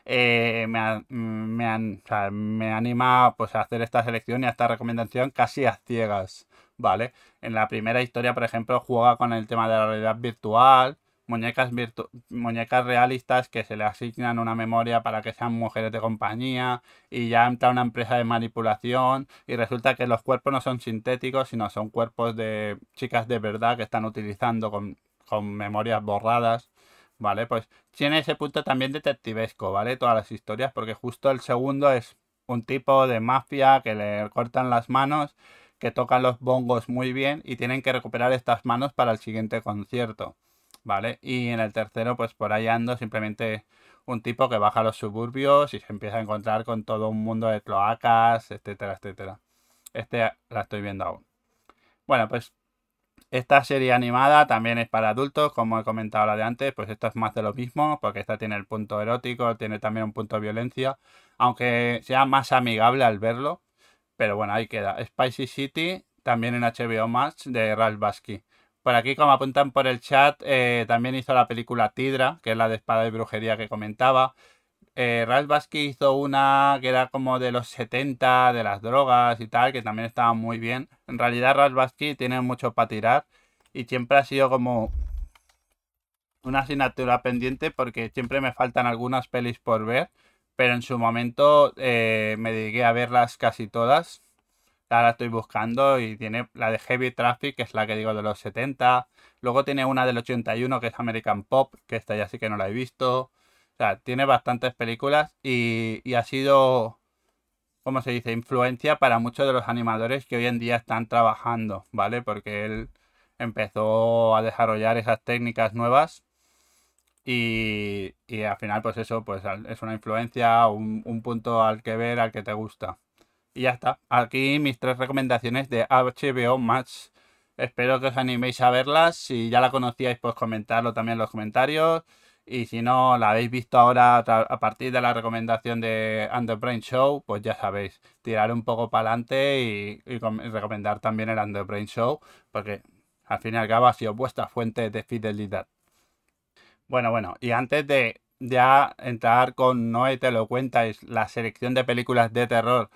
eh, me, me, me, anima pues, a hacer esta selección y a esta recomendación casi a ciegas. ¿Vale? En la primera historia, por ejemplo, juega con el tema de la realidad virtual muñecas, muñecas realistas que se le asignan una memoria para que sean mujeres de compañía y ya entra una empresa de manipulación y resulta que los cuerpos no son sintéticos, sino son cuerpos de chicas de verdad que están utilizando con, con memorias borradas. ¿Vale? Pues tiene ese punto también detectivesco, ¿vale? Todas las historias, porque justo el segundo es un tipo de mafia que le cortan las manos, que tocan los bongos muy bien y tienen que recuperar estas manos para el siguiente concierto. ¿vale? Y en el tercero, pues por ahí ando simplemente un tipo que baja a los suburbios y se empieza a encontrar con todo un mundo de cloacas, etcétera, etcétera. Este la estoy viendo aún. Bueno, pues esta serie animada también es para adultos, como he comentado la de antes, pues esto es más de lo mismo, porque esta tiene el punto erótico, tiene también un punto de violencia, aunque sea más amigable al verlo. Pero bueno, ahí queda. Spicy City, también en HBO Max, de Ralph Basky. Por aquí, como apuntan por el chat, eh, también hizo la película Tidra, que es la de espada y brujería que comentaba. Eh, Ralph Basky hizo una que era como de los 70, de las drogas y tal, que también estaba muy bien. En realidad, Ralph Basky tiene mucho para tirar y siempre ha sido como una asignatura pendiente porque siempre me faltan algunas pelis por ver, pero en su momento eh, me dediqué a verlas casi todas Ahora estoy buscando y tiene la de Heavy Traffic, que es la que digo de los 70. Luego tiene una del 81, que es American Pop, que esta ya sí que no la he visto. O sea, tiene bastantes películas y, y ha sido, ¿cómo se dice?, influencia para muchos de los animadores que hoy en día están trabajando, ¿vale? Porque él empezó a desarrollar esas técnicas nuevas y, y al final, pues eso, pues es una influencia, un, un punto al que ver, al que te gusta. Y ya está. Aquí mis tres recomendaciones de HBO Max. Espero que os animéis a verlas. Si ya la conocíais, pues comentarlo también en los comentarios. Y si no la habéis visto ahora a partir de la recomendación de Underbrain Show, pues ya sabéis, tirar un poco para adelante y, recomendar también el Underbrain Show, porque al fin y al cabo ha sido vuestra fuente de fidelidad. Bueno, bueno, y antes de ya entrar con Noé te lo cuentas, la selección de películas de terror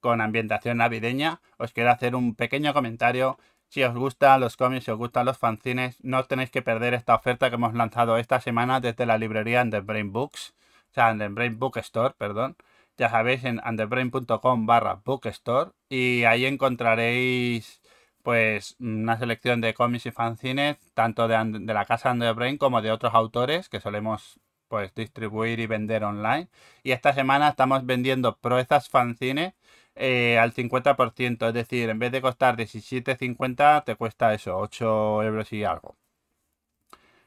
con ambientación navideña, os quiero hacer un pequeño comentario. Si os gustan los cómics, si os gustan los fanzines, no os tenéis que perder esta oferta que hemos lanzado esta semana desde la librería Underbrain Books, o sea, Underbrain Bookstore, perdón. Ya sabéis, en underbrain.com barra bookstore y ahí encontraréis pues una selección de cómics y fanzines, tanto de, la casa Underbrain como de otros autores que solemos pues distribuir y vender online. Y esta semana estamos vendiendo proezas fanzines eh, al 50%, es decir, en vez de costar 17,50 te cuesta eso, 8 euros y algo.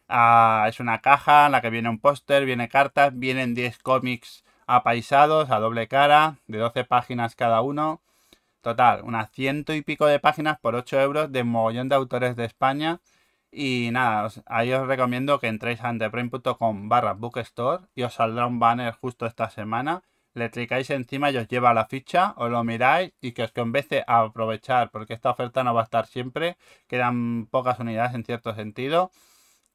Ah, es una caja en la que viene un póster, viene cartas, vienen 10 cómics apaisados a doble cara, de 12 páginas cada uno. Total, unas ciento y pico de páginas por 8 euros de mogollón de autores de España. Y nada, ahí os recomiendo que entréis a anteprime.com barra bookstore y os saldrá un banner justo esta semana le clicáis encima y os lleva la ficha, os lo miráis y que os convence a aprovechar, porque esta oferta no va a estar siempre, quedan pocas unidades en cierto sentido.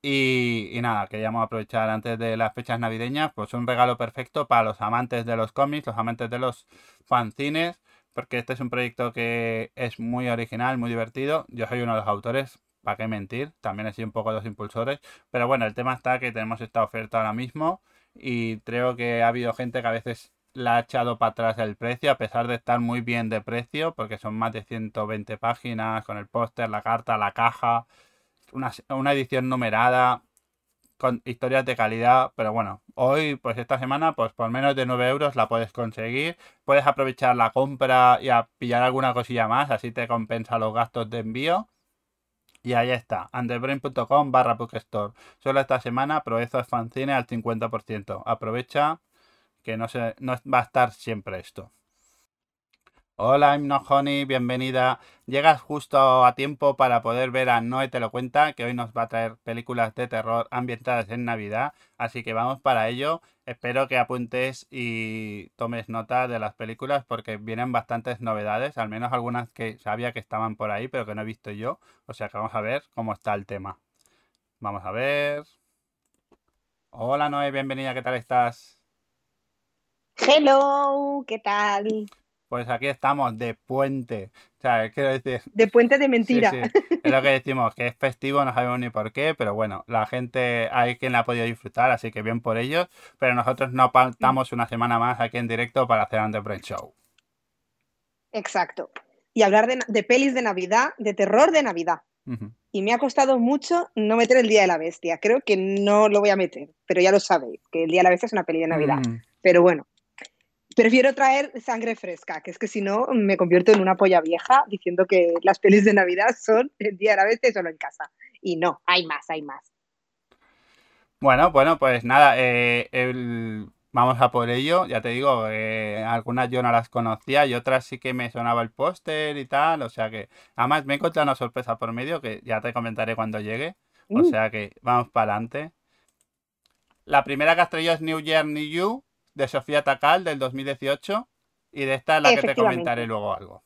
Y, nada, queríamos aprovechar antes de las fechas navideñas, pues un regalo perfecto para los amantes de los cómics, los amantes de los fanzines, porque este es un proyecto que es muy original, muy divertido. Yo soy uno de los autores, ¿para qué mentir? También he sido un poco los impulsores. Pero bueno, el tema está que tenemos esta oferta ahora mismo y creo que ha habido gente que a veces la ha echado para atrás el precio, a pesar de estar muy bien de precio, porque son más de 120 páginas con el póster, la carta, la caja, una, una edición numerada con historias de calidad, pero bueno, hoy, pues esta semana, pues por menos de 9 euros la puedes conseguir. Puedes aprovechar la compra y a pillar alguna cosilla más, así te compensa los gastos de envío. Y ahí está, underbrain.com barra bookstore. Solo esta semana Proezos Fanzine al 50%. Aprovecha que no, se, no va a estar siempre esto. Hola, Himno Honey, bienvenida. Llegas justo a tiempo para poder ver a Noé Te lo cuenta, que hoy nos va a traer películas de terror ambientadas en Navidad. Así que vamos para ello. Espero que apuntes y tomes nota de las películas porque vienen bastantes novedades, al menos algunas que sabía que estaban por ahí, pero que no he visto yo. O sea que vamos a ver cómo está el tema. Vamos a ver. Hola Noé, bienvenida, ¿qué tal estás? Hello, ¿qué tal? Pues aquí estamos de puente. O sea, quiero decir. De puente de mentira. Sí, sí. Es lo que decimos, que es festivo, no sabemos ni por qué, pero bueno, la gente, hay quien la ha podido disfrutar, así que bien por ellos. Pero nosotros no faltamos una semana más aquí en directo para hacer un The Brain Show. Exacto. Y hablar de, de, pelis de Navidad, de terror de Navidad. Uh -huh. Y me ha costado mucho no meter el Día de la Bestia. Creo que no lo voy a meter, pero ya lo sabéis, que el Día de la Bestia es una peli de Navidad. Uh -huh. Pero bueno, prefiero traer sangre fresca, que es que si no me convierto en una polla vieja diciendo que las pelis de Navidad son el día de la bestia solo en casa. Y no, hay más, hay más. Bueno, bueno, pues nada, eh, el... vamos a por ello. Ya te digo, eh, algunas yo no las conocía y otras sí que me sonaba el póster y tal. O sea que, además me he encontrado una sorpresa por medio que ya te comentaré cuando llegue. O Uh. sea que vamos para adelante. La primera que has traído es New Year, New You, de Sofía Takal, del 2018. Y de esta es la que te comentaré luego algo.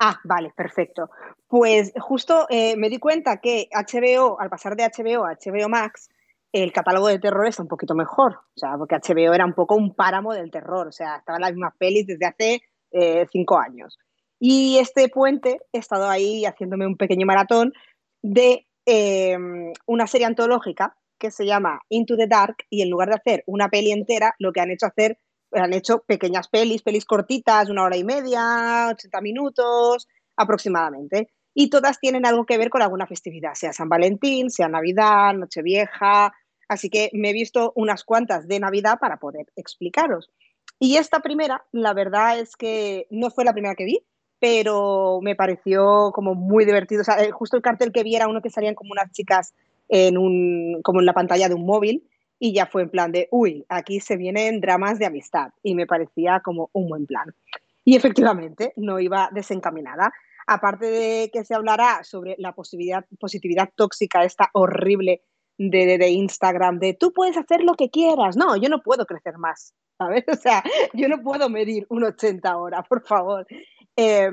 Ah, vale, perfecto. Pues justo eh, me di cuenta que HBO, al pasar de HBO a HBO Max, el catálogo de terror está un poquito mejor. O sea, porque HBO era un poco un páramo del terror. O sea, estaban las mismas pelis desde hace eh, cinco años. Y este puente he estado ahí haciéndome un pequeño maratón de eh, una serie antológica que se llama Into the Dark y en lugar de hacer una peli entera, lo que han hecho hacer, han hecho pequeñas pelis, pelis cortitas, una hora y media, 80 minutos aproximadamente. Y todas tienen algo que ver con alguna festividad, sea San Valentín, sea Navidad, Nochevieja. Así que me he visto unas cuantas de Navidad para poder explicaros. Y esta primera, la verdad es que no fue la primera que vi, pero me pareció como muy divertido. O sea, eh, justo el cartel que vi era uno que salían como unas chicas en un, como en la pantalla de un móvil y ya fue en plan de, uy, aquí se vienen dramas de amistad y me parecía como un buen plan. Y efectivamente, no iba desencaminada. Aparte de que se hablará sobre la positividad, positividad tóxica, esta horrible de, de, de, Instagram, de tú puedes hacer lo que quieras. No, yo no puedo crecer más, ¿sabes? O sea, yo no puedo medir un 80 ahora, por favor. Eh,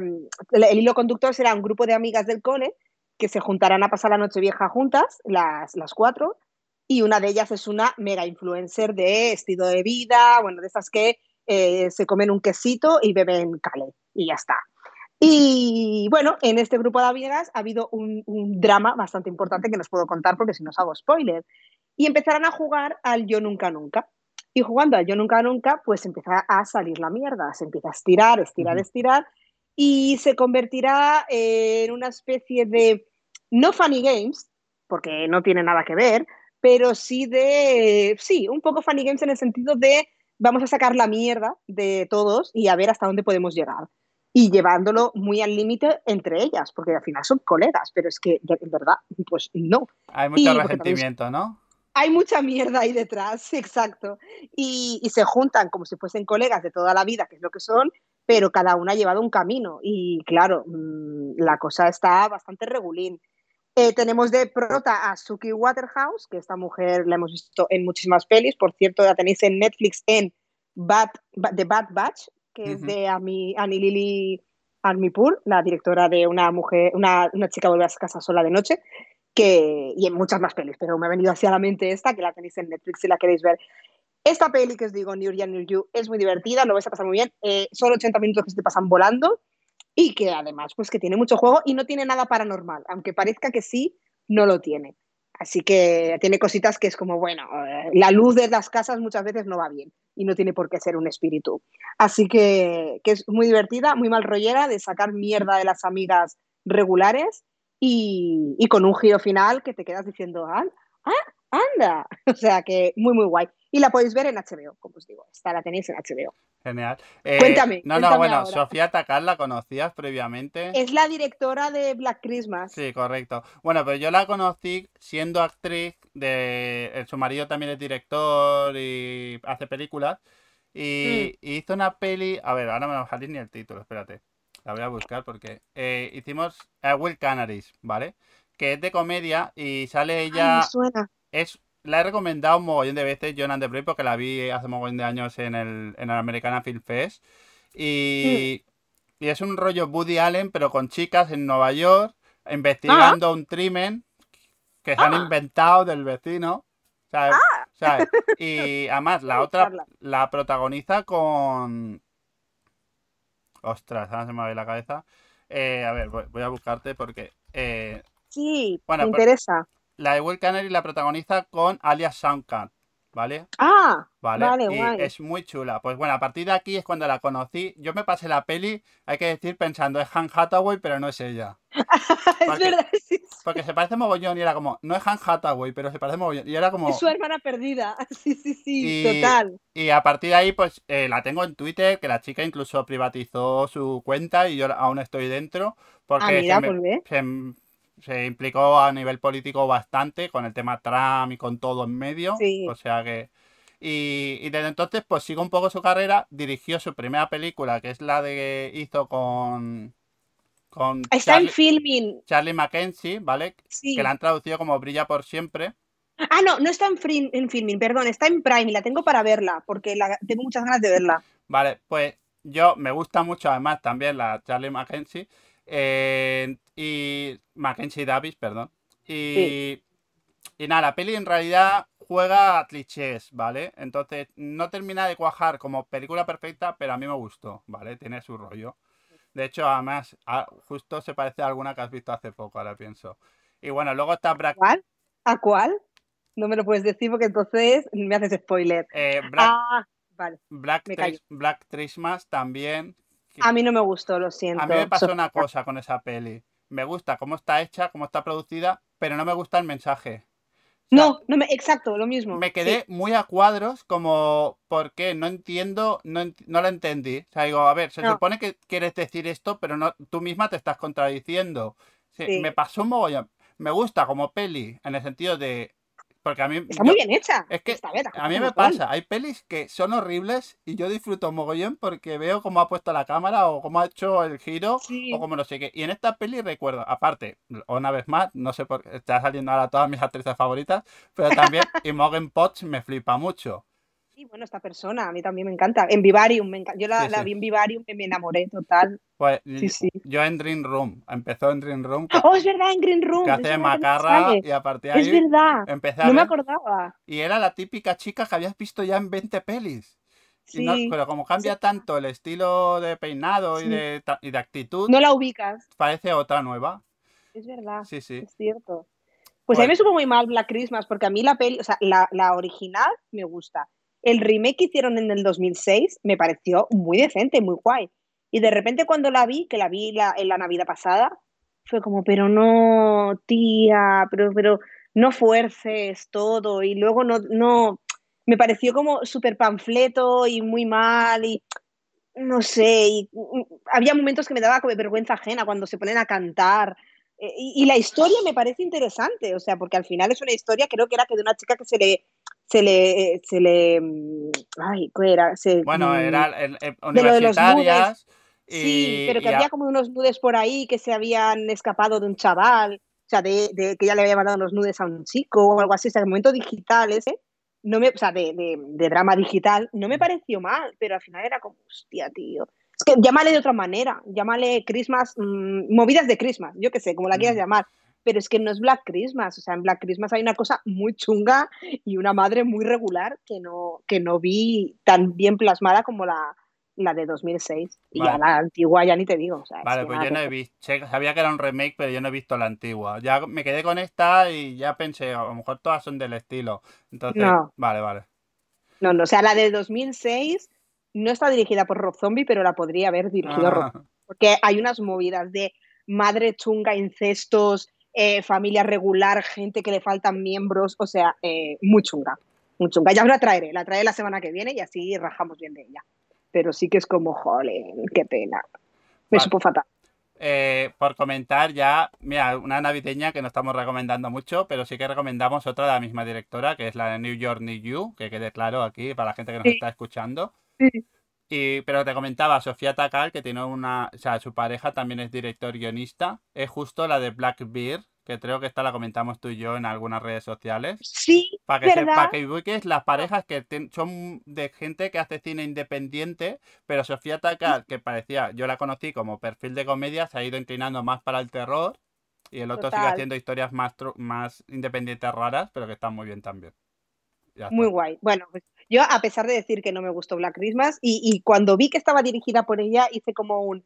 el hilo conductor será un grupo de amigas del cole que se juntarán a pasar la noche vieja juntas, las, las cuatro, y una de ellas es una mega influencer de estilo de vida, bueno, de esas que eh, se comen un quesito y beben cale, y ya está. Y bueno, en este grupo de amigas ha habido un, un drama bastante importante que no os puedo contar porque si no os hago spoiler. Y empezarán a jugar al Yo Nunca Nunca. Y jugando al Yo Nunca Nunca, pues empieza a salir la mierda, se empieza a estirar, estirar, estirar, y se convertirá en una especie de no funny games, porque no tiene nada que ver, pero sí de, sí, un poco funny games en el sentido de vamos a sacar la mierda de todos y a ver hasta dónde podemos llegar. Y llevándolo muy al límite entre ellas, porque al final son colegas, pero es que en verdad, pues no. Hay mucho y, resentimiento, ¿no? Hay mucha mierda ahí detrás, exacto. Y, y, se juntan como si fuesen colegas de toda la vida, que es lo que son, pero cada una ha llevado un camino. Y claro, mmm, la cosa está bastante regulín. Eh, tenemos de prota a Suki Waterhouse, que esta mujer la hemos visto en muchísimas pelis. Por cierto, la tenéis en Netflix en Bad, The Bad Batch, que uh -huh. es de Annie, Annie Lily Armipur, la directora de una mujer, una, una chica vuelve a casa sola de noche, que, y en muchas más pelis, pero me ha venido hacia la mente esta, que la tenéis en Netflix si la queréis ver. Esta peli que os digo, New Year, New You, es muy divertida, lo vais a pasar muy bien. Eh, son 80 minutos que se te pasan volando y que además, pues que tiene mucho juego y no tiene nada paranormal, aunque parezca que sí, no lo tiene. Así que tiene cositas que es como, bueno, eh, la luz de las casas muchas veces no va bien y no tiene por qué ser un espíritu. Así que, que es muy divertida, muy mal rollera de sacar mierda de las amigas regulares y, y con un giro final que te quedas diciendo, ah, ah, anda. O sea que muy, muy guay. Y la podéis ver en HBO, como os digo. Esta la tenéis en HBO. Genial. Eh, Cuéntame, No, cuéntame no, bueno, ahora. Sofía Takar la conocías previamente. Es la directora de Black Christmas. Sí, correcto. Bueno, pero yo la conocí siendo actriz de... eh, Su marido también es director y hace películas. Y y hizo una peli... A ver, ahora me va a salir ni el título, espérate. La voy a buscar porque... eh, hicimos a Will Canaries, ¿vale? Que es de comedia y sale Ay, ella... me suena. Es, la he recomendado un mogollón de veces, John and the Brave, porque la vi hace un mogollón de años en el, en el Americana Film Fest. Y, y es un rollo Woody Allen, pero con chicas en Nueva York, investigando un crimen que se han Ah. inventado del vecino. ¿sabes? ¿sabes? Y además, la otra la protagoniza con. Ostras, ahora se me va a la cabeza. Eh, a ver, voy, voy a buscarte porque. eh, Sí, Bueno, me pero- interesa. La de Will Canary la protagoniza con alias Soundcat, ¿vale? Ah, Vale, Vale, y guay. es muy chula. Pues bueno, a partir de aquí es cuando la conocí. Yo me pasé la peli, hay que decir, pensando, es Han Hathaway, pero no es ella. es verdad, sí, sí. Porque se parece mogollón y era como, no es Han Hathaway, pero se parece mogollón. Y era como... Es su hermana perdida. Sí, sí, sí, Y- total. Y a partir de ahí, pues eh, la tengo en Twitter, que la chica incluso privatizó su cuenta y yo aún estoy dentro. Porque Ah, mira, se, me- pues se- se implicó a nivel político bastante con el tema Trump y con todo en medio. Sí. O sea que. Y, y desde entonces, pues sigo un poco su carrera. Dirigió su primera película, que es la de que hizo con. Con Está en Charlie, filming. Charlie Mackenzie, ¿vale? Sí. Que la han traducido como Brilla por siempre. Ah, no, no está en, en filming, perdón, está en Prime y la tengo para verla, porque la, tengo muchas ganas de verla. Vale, pues yo me gusta mucho además también la Charlie Mackenzie eh, y Mackenzie Davis, perdón. Y, y nada, la peli en realidad juega a clichés, ¿vale? Entonces no termina de cuajar como película perfecta, pero a mí me gustó, ¿vale? Tiene su rollo. De hecho, además, a- justo se parece a alguna que has visto hace poco, ahora pienso. Y bueno, luego está Black, ¿Cuál? ¿A cuál? No me lo puedes decir porque entonces me haces spoiler. eh, Black, Ah, vale. Black. Tris- Black Christmas también. Que- A mí no me gustó, lo siento. A mí me pasó una cosa con esa peli. Me gusta cómo está hecha, cómo está producida, pero no me gusta el mensaje. O sea, No, no me, exacto, lo mismo. me Sí. quedé muy a cuadros como, ¿por qué? No entiendo, no, no lo entendí. O sea, digo, a ver, se No. supone que quieres decir esto, pero no, tú misma te estás contradiciendo. Sí, Sí. Me pasó un mogollón. Me gusta como peli, en el sentido de... Porque a mí... Está yo- muy bien hecha. es que Está bien, a mí me pasa, hay pelis que son horribles y yo disfruto mogollón porque veo cómo ha puesto la cámara o cómo ha hecho el giro Sí. o como no sé qué. Y en esta peli recuerdo, aparte, una vez más, no sé por qué, está saliendo ahora todas mis actrices favoritas, pero también Imogen Potts me flipa mucho. Sí, bueno, esta persona, a mí también me encanta. En Vivarium, me encanta. Yo la, Sí, la sí. vi en Vivarium y me enamoré total. Pues Sí, sí. yo en Dream Room, empezó en Dream Room, que, Oh, es verdad, en Green Room. que es hace verdad macarra y a partir de Es ahí verdad. empecé a No me acordaba. y era la típica chica que habías visto ya en 20 pelis. Y no- Sí. pero como cambia tanto el estilo de peinado y, Sí. de, y de actitud, No la ubicas. parece otra nueva. Es verdad. Sí, sí. Es cierto. Pues a mí Pues- me supo muy mal Black Christmas porque a mí la peli, o sea, la, la original me gusta. El remake que hicieron en el 2006 me pareció muy decente, muy guay. Y de repente cuando la vi, que la vi en la Navidad pasada, fue como, pero no, tía, pero, pero no fuerces todo. Y luego no, no, me pareció como súper panfleto y muy mal y no sé, y, mm, había momentos que me daba como vergüenza ajena cuando se ponen a cantar. Eh, Y, y la historia me parece interesante, o sea, porque al final es una historia, creo que era que de una chica que se le, se le, se le, mm, ay, ¿qué era? Se, Bueno, mm, eran el- el- de de los universitarias Sí, y, pero que y a- había como unos nudes por ahí que se habían escapado de un chaval, o sea, de, de que ya le había mandado unos nudes a un chico o algo así, o sea, el momento digital ese, no me, o sea, de, drama digital, no me pareció mal, pero al final era como, hostia, tío. Es que llámale de otra manera, llámale Christmas, mm, movidas de Christmas, yo qué sé, como la quieras Mm. llamar, pero es que no es Black Christmas. O sea, en Black Christmas hay una cosa muy chunga y una madre muy regular que no, que no vi tan bien plasmada como la, la de 2006. Y ya la antigua ya ni te digo. o sea, es Vale, pues yo no he visto, sabía que era un remake, pero yo no he visto la antigua. Ya me quedé con esta y ya pensé, a lo mejor todas son del estilo. Entonces, No. vale, vale. No, no, o sea, la de 2006 no está dirigida por Rob Zombie, pero la podría haber dirigido Rob Ah, porque hay unas movidas de madre chunga, incestos, eh, familia regular, gente que le faltan miembros, o sea, eh, muy chunga, muy chunga. Ya os la traeré, la traeré la semana que viene y así rajamos bien de ella. Pero sí que es como, jolín, qué pena. Me Vale. supo fatal. eh, por comentar ya, mira, una navideña que no estamos recomendando mucho, pero sí que recomendamos otra de la misma directora, que es la de New York, New You, que quede claro aquí para la gente que nos Sí. está escuchando. Sí. Y, pero te comentaba, Sofía Takal, que tiene una, o sea, su pareja también es director guionista, es justo la de Black Bear, que creo que esta la comentamos tú y yo en algunas redes sociales. Sí, Para que, se- ¿verdad? para que las parejas que ten- son de gente que hace cine independiente, pero Sofía Takal, que parecía, yo la conocí como perfil de comedia, se ha ido inclinando más para el terror y el otro sigue haciendo historias más, más independientes raras, pero que están muy bien también. Muy guay. Bueno, pues yo a pesar de decir que no me gustó Black Christmas y, cuando vi que estaba dirigida por ella hice como un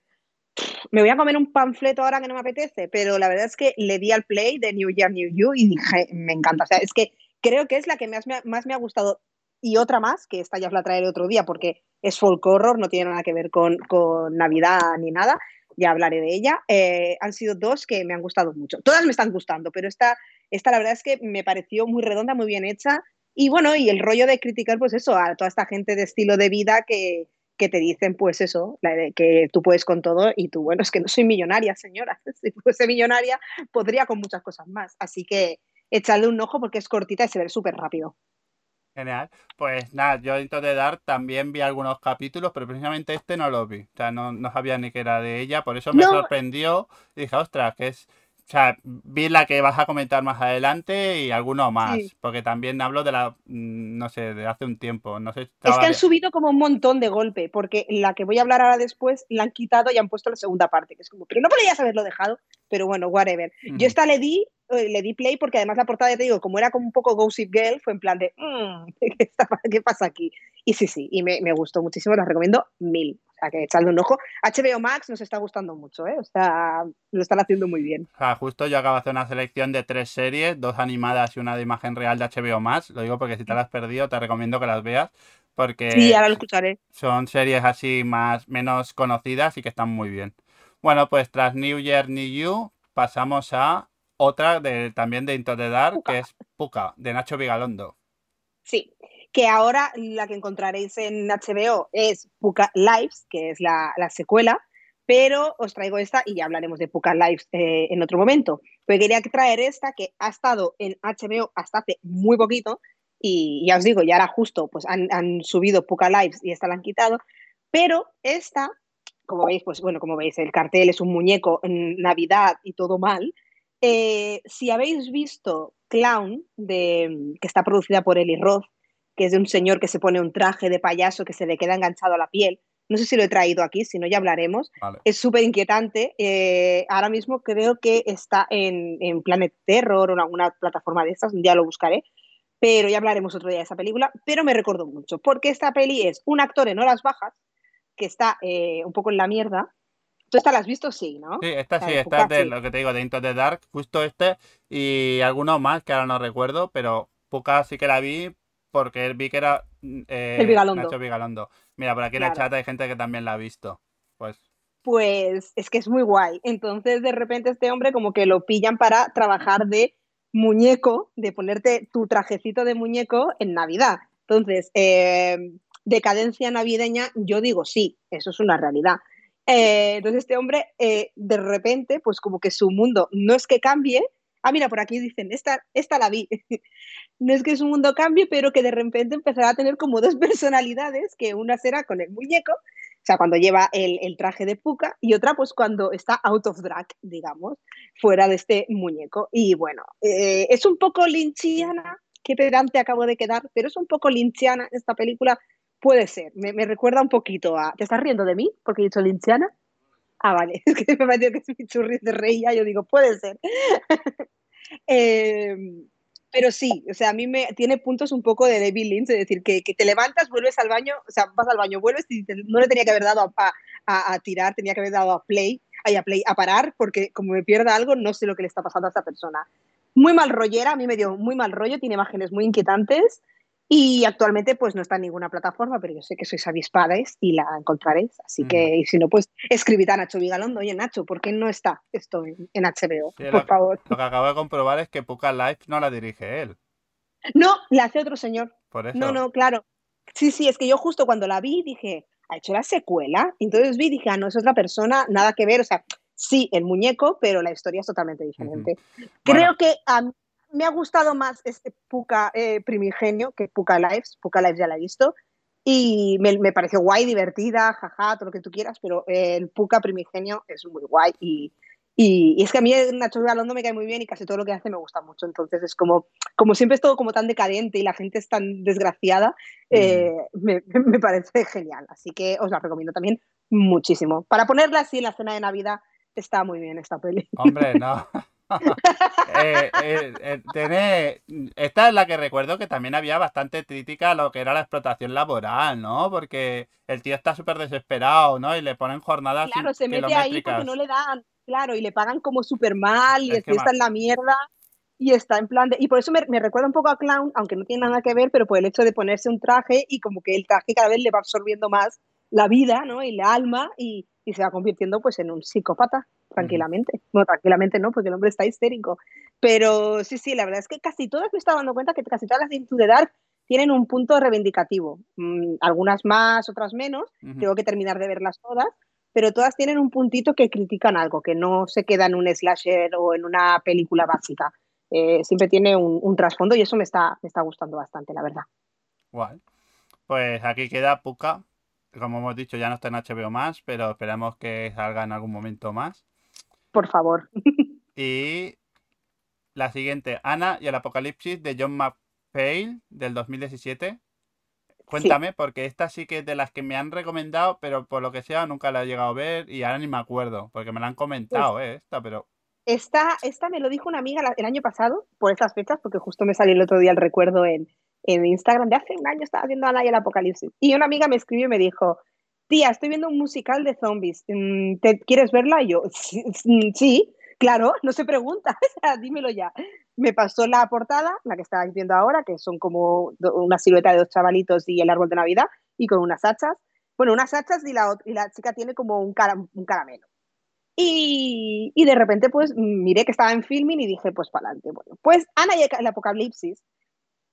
me voy a comer un panfleto ahora que no me apetece, pero la verdad es que le di al play de New Year, New You y dije, me encanta. O sea, es que creo que es la que más me ha, más me ha gustado. Y otra más, que esta ya os la traeré otro día porque es folk horror, no tiene nada que ver con, con Navidad ni nada. Ya hablaré de ella. Eh, han sido dos que me han gustado mucho. Todas me están gustando, pero esta, esta la verdad es que me pareció muy redonda, muy bien hecha. Y bueno, y el rollo de criticar, pues eso, a toda esta gente de estilo de vida que, que te dicen, pues eso, la de que tú puedes con todo y tú, bueno, es que no soy millonaria, señora. Si fuese millonaria, podría con muchas cosas más. Así que echadle un ojo porque es cortita y se ve súper rápido. Genial. Pues nada, yo dentro de Dark también vi algunos capítulos, pero precisamente este no lo vi. O sea, no, no sabía ni que era de ella, por eso me No. sorprendió. Y dije, ostras, que es. O sea, vi la que vas a comentar más adelante y alguno más. Sí. Porque también hablo de la. mm, No sé, de hace un tiempo. No sé. Es que han subido como un montón de golpe, porque la que voy a hablar ahora después la han quitado y han puesto la segunda parte, que es como, pero no podrías haberlo dejado, pero bueno, whatever. Yo esta le di, eh, le di play porque además la portada, ya te digo, como era como un poco Gossip Girl, fue en plan de, "Mm, ¿qué, está- qué pasa aquí? Y sí, sí, y me, me gustó muchísimo, la recomiendo mil. O sea, que echadle un ojo. HBO Max nos está gustando mucho, ¿eh? O sea, lo están haciendo muy bien. O sea, justo yo acabo de hacer una selección de tres series, dos animadas y una de imagen real de HBO Max. Lo digo porque si te las has perdido, te recomiendo que las veas. Porque Sí, ahora lo escucharé. son series así más menos conocidas y que están muy bien. Bueno, pues tras New Year, New You, pasamos a otra de, también de Into the Dark, Pucca. que es Puka, de Nacho Vigalondo. Sí, que ahora la que encontraréis en HBO es Puka Lives, que es la, la secuela, pero os traigo esta y ya hablaremos de Puka Lives eh, en otro momento. Pero quería traer esta que ha estado en HBO hasta hace muy poquito y ya os digo, ya era justo, pues han, han subido Puka Lives y esta la han quitado, pero esta, como veis, pues bueno, como veis, el cartel es un muñeco en Navidad y todo mal. Eh, si habéis visto Clown, de, que está producida por Eli Roth, que es de un señor que se pone un traje de payaso que se le queda enganchado a la piel. No sé si lo he traído aquí, si no ya hablaremos. Vale. Es súper inquietante. Eh, ahora mismo creo que está en, en, Planet Terror o en alguna plataforma de estas, ya lo buscaré. Pero ya hablaremos otro día de esa película. Pero me recuerdo mucho, porque esta peli es un actor en horas bajas que está eh, un poco en la mierda. ¿Tú esta la has visto? Sí, ¿no? Sí, esta sí, esta es de sí. lo que te digo, de Into the Dark, justo este y alguno más que ahora no recuerdo, pero Puka sí que la vi porque vi que era eh, El Vigalondo. Nacho Vigalondo. Mira, por aquí en Claro. chat hay gente que también la ha visto. Pues pues es que es muy guay. Entonces, de repente, este hombre como que lo pillan para trabajar de muñeco, de ponerte tu trajecito de muñeco en Navidad. Entonces, eh, decadencia navideña, yo digo sí, eso es una realidad. Eh, entonces, este hombre, eh, de repente, pues como que su mundo no es que cambie. Ah, mira, por aquí dicen, esta, esta la vi. no es que su mundo cambie, pero que de repente empezará a tener como dos personalidades, que una será con el muñeco o sea, cuando lleva el, el, traje de puca y otra pues cuando está out of drag, digamos, fuera de este muñeco. Y bueno, eh, es un poco lynchiana, qué pedante acabo de quedar, pero es un poco lynchiana esta película, puede ser, me, me recuerda un poquito a... ¿Te estás riendo de mí porque he dicho lynchiana? Ah, vale, es que me pareció que es churri de reía, yo digo, puede ser. eh, pero sí, o sea, a mí me tiene puntos un poco de David Lynch, es decir, que, que te levantas, vuelves al baño, o sea, vas al baño, vuelves y no le tenía que haber dado a, a, a, tirar, tenía que haber dado a play, a play, a parar, porque como me pierda algo, no sé lo que le está pasando a esta persona. Muy mal rollera, a mí me dio muy mal rollo, tiene imágenes muy inquietantes y actualmente pues no está en ninguna plataforma, pero yo sé que sois avispadas y la encontraréis. Así mm. que, y si no, pues escribid a Nacho Vigalondo. Oye, Nacho, ¿por qué no está esto en, HBO? Sí, por lo, favor. Lo que acabo de comprobar es que Puka Live no la dirige él. No, la hace otro señor. Por eso. No, no, claro. Sí, sí, es que yo justo cuando la vi dije, ¿ha hecho la secuela? Entonces vi y dije, ah, no, es otra persona, nada que ver. O sea, sí, el muñeco, pero la historia es totalmente diferente. Uh -huh. Creo bueno. que a mí me ha gustado más este Puka eh, primigenio que Puka Lives. Puka Lives ya la he visto. Y me, me, pareció guay, divertida, jaja, todo lo que tú quieras, pero eh, el Puka primigenio es muy guay. Y, y, y, es que a mí Nacho Galondo me cae muy bien y casi todo lo que hace me gusta mucho. Entonces es como, como siempre es todo como tan decadente y la gente es tan desgraciada, eh, mm. me, me, parece genial. Así que os la recomiendo también muchísimo. Para ponerla así en la cena de Navidad, está muy bien esta peli. Hombre, no. eh, eh, eh, esta es la que recuerdo que también había bastante crítica a lo que era la explotación laboral, ¿no? Porque el tío está súper desesperado, ¿no? Y le ponen jornadas Claro, se mete ahí porque no le dan, claro, y le pagan como súper mal y es que está en la mierda y está en plan de... Y por eso me, me, recuerda un poco a Clown, aunque no tiene nada que ver, pero por el hecho de ponerse un traje y como que el traje cada vez le va absorbiendo más la vida, ¿no? Y la alma y, y se va convirtiendo pues en un psicópata tranquilamente. No, tranquilamente no, porque el hombre está histérico. Pero sí, sí, la verdad es que casi todas me estaba dando cuenta que casi todas las de Into the Dark tienen un punto reivindicativo. Mm, algunas más, otras menos. Uh -huh. Tengo que terminar de verlas todas. Pero todas tienen un puntito que critican algo, que no se queda en un slasher o en una película básica. Eh, siempre tiene un, un, trasfondo y eso me está, me está gustando bastante, la verdad. Guay. Pues aquí queda Puka. Como hemos dicho, ya no está en HBO más, pero esperamos que salga en algún momento más por favor. y la siguiente, Ana y el Apocalipsis de John McPhail del 2017. Cuéntame, sí. porque esta sí que es de las que me han recomendado, pero por lo que sea nunca la he llegado a ver y ahora ni me acuerdo, porque me la han comentado, pues, eh, esta, pero... Esta, esta me lo dijo una amiga el año pasado, por estas fechas, porque justo me salió el otro día el recuerdo en, en Instagram de hace un año estaba viendo Ana y el Apocalipsis. Y una amiga me escribió y me dijo, tía, estoy viendo un musical de zombies, mm, ¿te quieres verla? Y yo, sí, claro, no se pregunta, dímelo ya. Me pasó la portada, la que estáis viendo ahora, que son como una silueta de dos chavalitos y el árbol de Navidad, y con unas hachas. Bueno, unas hachas y la, y la chica tiene como un, cara, un caramelo. Y, y, de repente, pues, miré que estaba en filming y dije, pues, para adelante. Bueno, pues Ana y el Apocalipsis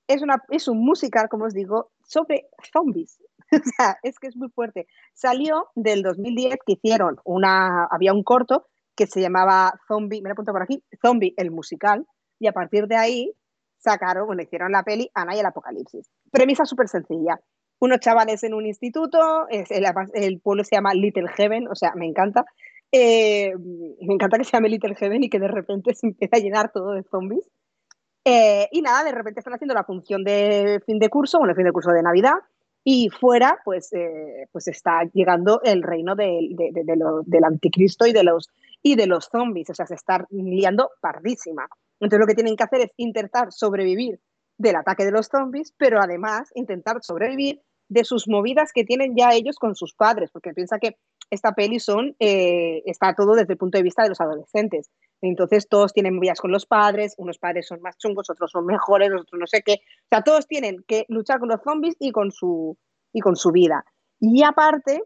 es, una, es un musical, como os digo, sobre zombies. o sea, es que es muy fuerte. Salió del 2010 que hicieron una, había un corto que se llamaba Zombie, me lo apunto por aquí, Zombie el musical, y a partir de ahí sacaron, bueno, hicieron la peli Ana y el Apocalipsis. Premisa súper sencilla. Unos chavales en un instituto, el, pueblo se llama Little Heaven, o sea, me encanta. Eh, me encanta que se llame Little Heaven y que de repente se empieza a llenar todo de zombies. Eh, y nada, de repente están haciendo la función de fin de curso, bueno, el fin de curso de Navidad, y fuera pues, eh, pues está llegando el reino de, lo, del anticristo y de, los, y de los zombies, o sea, se está liando pardísima. Entonces lo que tienen que hacer es intentar sobrevivir del ataque de los zombies, pero además intentar sobrevivir de sus movidas que tienen ya ellos con sus padres, porque piensa que esta peli son, eh, está todo desde el punto de vista de los adolescentes. Entonces todos tienen movidas con los padres, unos padres son más chungos, otros son mejores, otros no sé qué. O sea, todos tienen que luchar con los zombies y con su, y con su vida. Y aparte,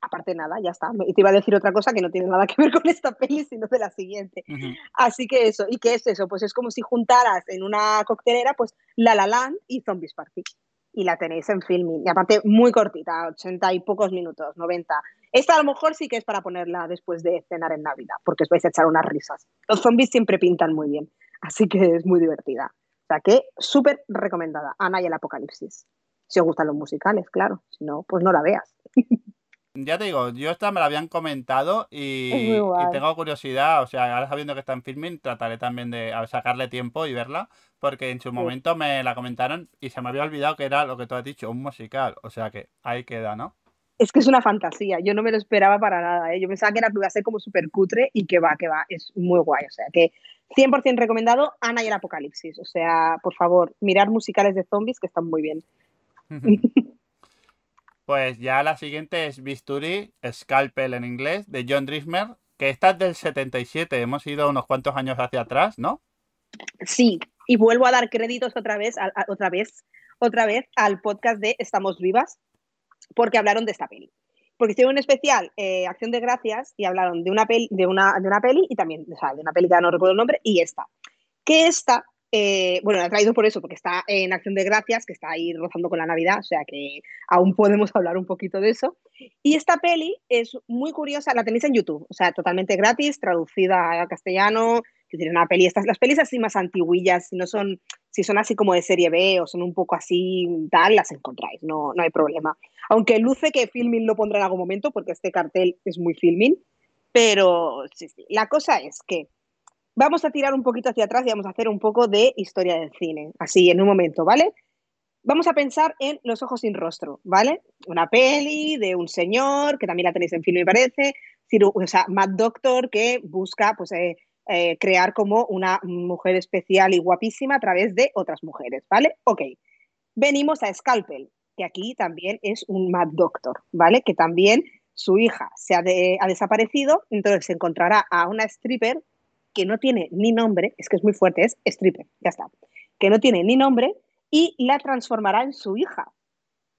aparte nada, ya está. Te iba a decir otra cosa que no tiene nada que ver con esta peli, sino de la siguiente. Uh -huh. Así que eso, ¿y qué es eso? Pues es como si juntaras en una coctelera, pues La La Land y Zombies Party. Y la tenéis en filming. Y aparte, muy cortita, 80 y pocos minutos, 90. Esta a lo mejor sí que es para ponerla después de cenar en Navidad, porque os vais a echar unas risas. Los zombies siempre pintan muy bien, así que es muy divertida. O sea que súper recomendada, Ana y el Apocalipsis. Si os gustan los musicales, claro. Si no, pues no la veas. Ya te digo, yo esta me la habían comentado y, y, tengo curiosidad, o sea, ahora sabiendo que está en filming, trataré también de sacarle tiempo y verla, porque en su sí. momento me la comentaron y se me había olvidado que era lo que tú has dicho, un musical, o sea que ahí queda, ¿no? es que es una fantasía. Yo no me lo esperaba para nada. ¿eh? Yo pensaba que era, iba a ser como súper cutre y que va, que va. Es muy guay. O sea, que 100% recomendado Ana y el Apocalipsis. O sea, por favor, mirar musicales de zombies que están muy bien. Pues ya la siguiente es Bisturi, Scalpel en inglés, de John Drismer, que esta es del 77. Hemos ido unos cuantos años hacia atrás, ¿no? Sí, y vuelvo a dar créditos otra vez, otra vez, otra vez al podcast de Estamos Vivas, porque hablaron de esta peli. Porque hicieron un especial, eh, Acción de Gracias, y hablaron de una, peli, de, una, de una peli y también, o sea, de una peli que no recuerdo el nombre, y esta. Que esta, eh, bueno, la he traído por eso, porque está en Acción de Gracias, que está ahí rozando con la Navidad, o sea que aún podemos hablar un poquito de eso. Y esta peli es muy curiosa, la tenéis en YouTube, o sea, totalmente gratis, traducida a castellano, es decir, una peli, estas, las pelis así más antiguillas, si no son, si son así como de serie B o son un poco así tal, las encontráis, no, no hay problema. Aunque luce que Filmin lo pondrá en algún momento, porque este cartel es muy Filmin, pero sí, sí. La cosa es que vamos a tirar un poquito hacia atrás y vamos a hacer un poco de historia del cine, así en un momento, ¿vale? Vamos a pensar en Los ojos sin rostro, ¿vale? Una peli de un señor, que también la tenéis en film, me parece, o sea, Mad Doctor, que busca, pues, eh, eh, crear como una mujer especial y guapísima a través de otras mujeres, ¿vale? Ok. Venimos a Scalpel, que aquí también es un Mad Doctor, ¿vale? Que también su hija se ha, ha desaparecido, entonces se encontrará a una stripper que no tiene ni nombre, es que es muy fuerte, es stripper, ya está, que no tiene ni nombre y la transformará en su hija,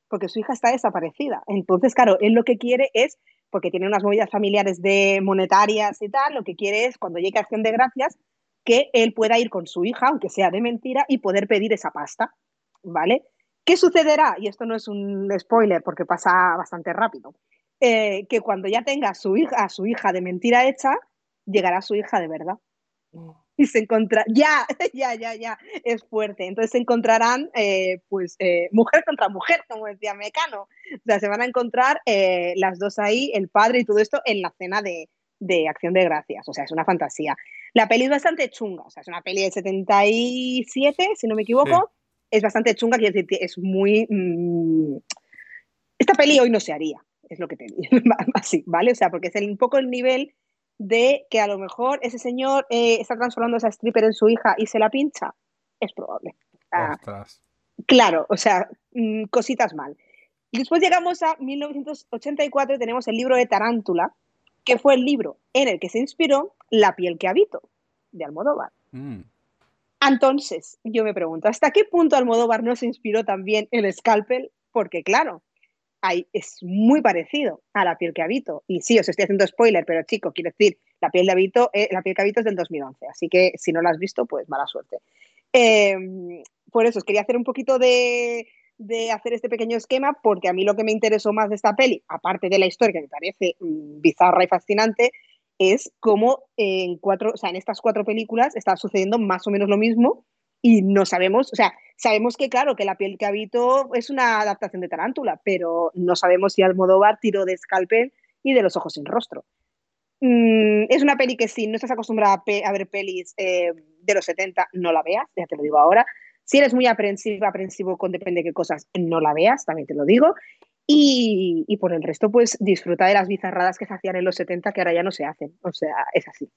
porque su hija está desaparecida. Entonces, claro, él lo que quiere es porque tiene unas movidas familiares de monetarias y tal, lo que quiere es, cuando llegue a Acción de Gracias, que él pueda ir con su hija, aunque sea de mentira, y poder pedir esa pasta, ¿vale? ¿Qué sucederá? Y esto no es un spoiler porque pasa bastante rápido. Eh, que cuando ya tenga a su hija, a su hija de mentira hecha, llegará su hija de verdad. Mm y se encontrarán, ya, ya, ya, ya, es fuerte. Entonces se encontrarán, eh, pues, eh, mujer contra mujer, como decía Mecano. O sea, se van a encontrar eh, las dos ahí, el padre y todo esto, en la cena de, de, Acción de Gracias. O sea, es una fantasía. La peli es bastante chunga, o sea, es una peli del 77, si no me equivoco. Sí. Es bastante chunga, quiero decir, es muy... Mmm... esta peli hoy no se haría, es lo que te digo, así, ¿vale? O sea, porque es el, un poco el nivel de que a lo mejor ese señor eh, está transformando a esa stripper en su hija y se la pincha, es probable. Ah, claro, o sea, mmm, cositas mal. Y después llegamos a 1984 y tenemos el libro de Tarántula, que fue el libro en el que se inspiró La piel que habito, de Almodóvar. Mm. Entonces, yo me pregunto, ¿hasta qué punto Almodóvar no se inspiró también en Scalpel? Porque claro, hay, es muy parecido a la piel que habito. Y sí, os estoy haciendo spoiler, pero chico, quiero decir, la piel, de habito, eh, la piel que habito es del 2011, así que si no la has visto, pues mala suerte. Eh, por eso os quería hacer un poquito de, de, hacer este pequeño esquema, porque a mí lo que me interesó más de esta peli, aparte de la historia que me parece mm, bizarra y fascinante, es cómo en, cuatro, o sea, en estas cuatro películas está sucediendo más o menos lo mismo y no sabemos, o sea, sabemos que claro, que La piel que habito es una adaptación de Tarántula, pero no sabemos si Almodóvar tiró de Scalpel y de Los ojos sin rostro. Mm, es una peli que si no estás acostumbrada a, ver pelis eh, de los 70, no la veas, ya te lo digo ahora. Si eres muy aprensivo, aprensivo con depende de qué cosas, no la veas, también te lo digo. Y, y, por el resto, pues disfruta de las bizarradas que se hacían en los 70 que ahora ya no se hacen. O sea, es así.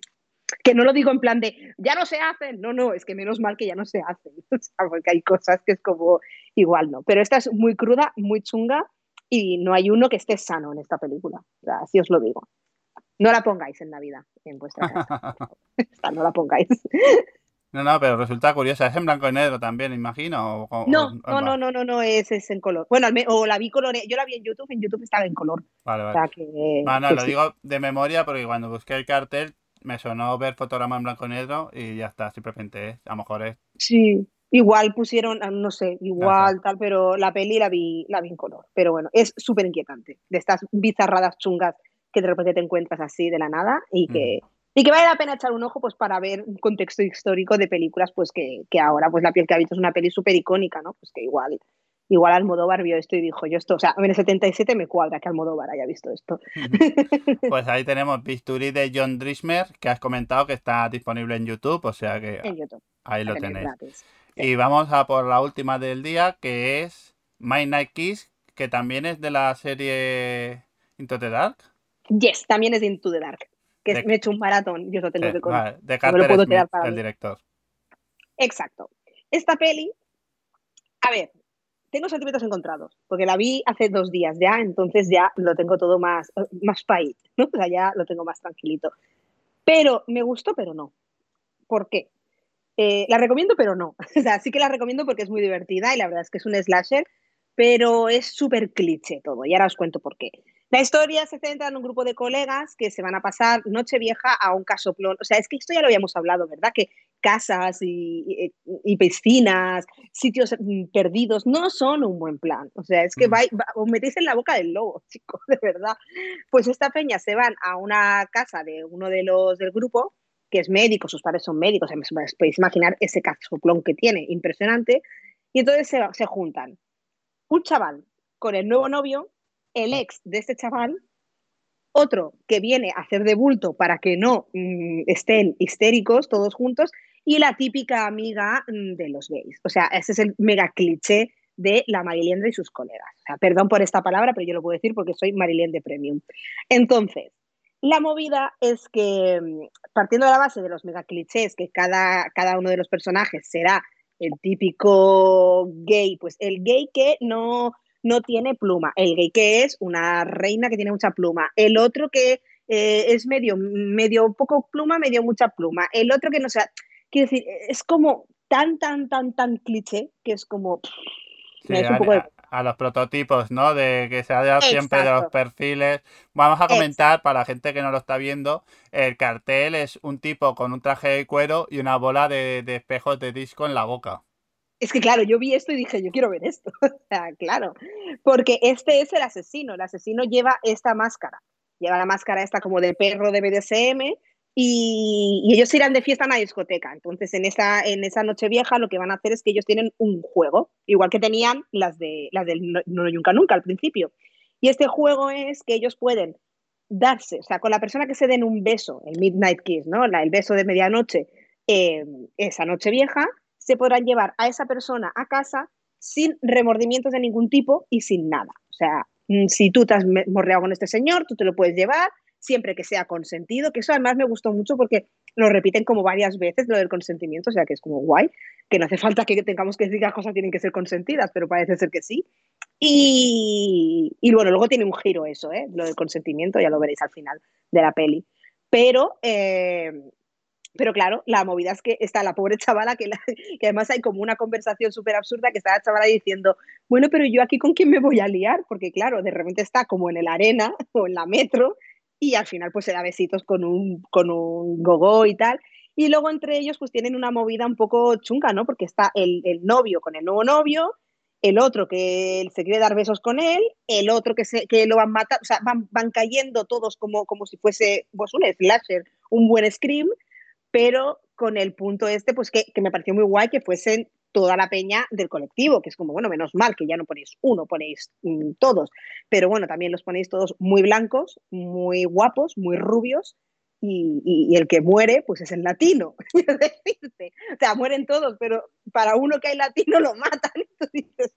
Que no lo digo en plan de, ya no se hacen, no, no, es que menos mal que ya no se hacen, o sea, porque hay cosas que es como igual no. Pero esta es muy cruda, muy chunga y no hay uno que esté sano en esta película, o sea, así os lo digo. No la pongáis en Navidad en vuestra casa. no la pongáis. No, no, pero resulta curiosa. ¿Es en blanco y negro también, imagino? O, o, no, no, no, no, no, no, es, es en color. Bueno, o la vi color. Yo la vi en YouTube, en YouTube estaba en color. Vale, vale. O sea, que, no, no, que lo sí. digo de memoria porque cuando busqué el cartel me sonó ver fotograma en blanco y negro y ya está, simplemente es. A lo mejor es. Sí, igual pusieron, ah, no sé, igual no sé. tal, pero la peli la vi, la vi en color. Pero bueno, es súper inquietante. De estas bizarradas chungas que de repente te encuentras así de la nada y que. Mm y que vale la pena echar un ojo pues para ver un contexto histórico de películas pues que, que ahora pues La piel que habito es una peli súper icónica, ¿no? Pues que igual igual Almodóvar vio esto y dijo yo esto, o sea, en el 77 me cuadra que Almodóvar haya visto esto. Pues ahí tenemos Bisturí de John Drismer, que has comentado que está disponible en YouTube, o sea que YouTube. ahí lo tenéis. Sí. Y vamos a por la última del día, que es My Night Kiss, que también es de la serie Into the Dark. Yes, también es de Into the Dark. Que De- me he hecho un maratón, yo lo tengo Sí, que contar. vale, de Carter puedo Smith, quedar para el mí. director. Exacto. Esta peli, a ver, tengo sentimientos encontrados, porque la vi hace dos días ya, entonces ya lo tengo todo más, más país, ¿no? O sea, ya lo tengo más tranquilito. Pero me gustó, pero no. ¿Por qué? Eh, la recomiendo, pero no. O sea, sí que la recomiendo porque es muy divertida y la verdad es que es un slasher, pero es súper cliché todo. Y ahora os cuento por qué. La historia se centra en un grupo de colegas que se van a pasar Nochevieja a un casoplón. O sea, es que esto ya lo habíamos hablado, ¿verdad? Que casas y, y- y piscinas, sitios mm, perdidos, no son un buen plan. O sea, es que Mm. va- os metéis en la boca del lobo, chicos, de verdad. Pues esta peña se van a una casa de uno de los del grupo, que es médico, sus padres son médicos, os podéis imaginar ese casoplón que tiene, impresionante. Y entonces se, se juntan un chaval con el nuevo novio, el ex de este chaval, otro que viene a hacer de bulto para que no mm, estén histéricos todos juntos, y la típica amiga mm, de los gays. O sea, ese es el mega cliché de la Mariliendre y sus colegas. Perdón por esta palabra, pero yo lo puedo decir porque soy Mariliendre Premium. Entonces, la movida es que, mm, partiendo de la base de los mega clichés, que cada, cada uno de los personajes será el típico gay, pues el gay que no, no tiene pluma, el gay que es una reina que tiene mucha pluma, el otro que eh, es medio, medio poco pluma, medio mucha pluma, el otro que no sea, quiero decir, es como tan, tan, tan, tan cliché que es como... Sí, me da un a, poco de- a- a los prototipos, ¿no? De que se ha dado siempre de los perfiles. Vamos a comentar, para la gente que no lo está viendo, el cartel es un tipo con un traje de cuero y una bola de, de espejos de disco en la boca. Es que claro, yo vi esto y dije, yo quiero ver esto. O sea, claro, porque este es el asesino. El asesino lleva esta máscara. Lleva la máscara esta como de perro de BDSM y, ellos irán de fiesta a una discoteca. Entonces, en esa, en esa noche vieja lo que van a hacer es que ellos tienen un juego, igual que tenían las, de, las del No, No Nunca Nunca al principio. Y este juego es que ellos pueden darse, o sea, con la persona que se den un beso, el Midnight Kiss, ¿no? La- el beso de medianoche, eh, esa noche vieja, se podrán llevar a esa persona a casa sin remordimientos de ningún tipo y sin nada. O sea, mm, si tú te has morreado con este señor, tú te lo puedes llevar siempre que sea consentido, que eso además me gustó mucho porque lo repiten como varias veces, lo del consentimiento, o sea que es como guay, que no hace falta que tengamos que decir que las cosas tienen que ser consentidas, pero parece ser que sí. Y, y bueno, luego tiene un giro eso, ¿eh? lo del consentimiento, ya lo veréis al final de la peli. Pero, eh, pero claro, la movida es que está la pobre chavala, que, la- que además hay como una conversación súper absurda que está la chavala diciendo, bueno, pero yo aquí con quién me voy a liar, porque claro, de repente está como en el arena o en la metro y al final pues se da besitos con un, con un gogo y tal. Y luego entre ellos pues tienen una movida un poco chunga, ¿no? Porque está el, el novio con el nuevo novio, el otro que se quiere dar besos con él, el otro que, se, que lo van matar, o sea, van, van cayendo todos como, como si fuese pues, un slasher, un buen scream, pero con el punto este, pues que, que me pareció muy guay que fuesen toda la peña del colectivo, que es como, bueno, menos mal que ya no ponéis uno, ponéis mm, todos, pero bueno, también los ponéis todos muy blancos, muy guapos, muy rubios, y, y- y el que muere, pues es el latino, decirte. O sea, mueren todos, pero para uno que hay latino lo matan, tú dices.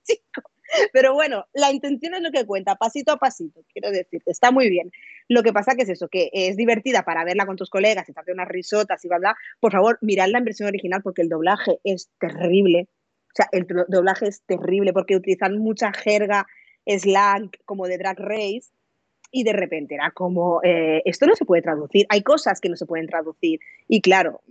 Pero bueno, la intención es lo que cuenta, pasito a pasito, quiero decirte, está muy bien. Lo que pasa que es eso, que es divertida para verla con tus colegas y darte unas risotas y bla, bla. Por favor, miradla en versión original porque el doblaje es terrible. O sea, el doblaje es terrible porque utilizan mucha jerga slang como de Drag Race y de repente era como, eh, esto no se puede traducir, hay cosas que no se pueden traducir. Y claro,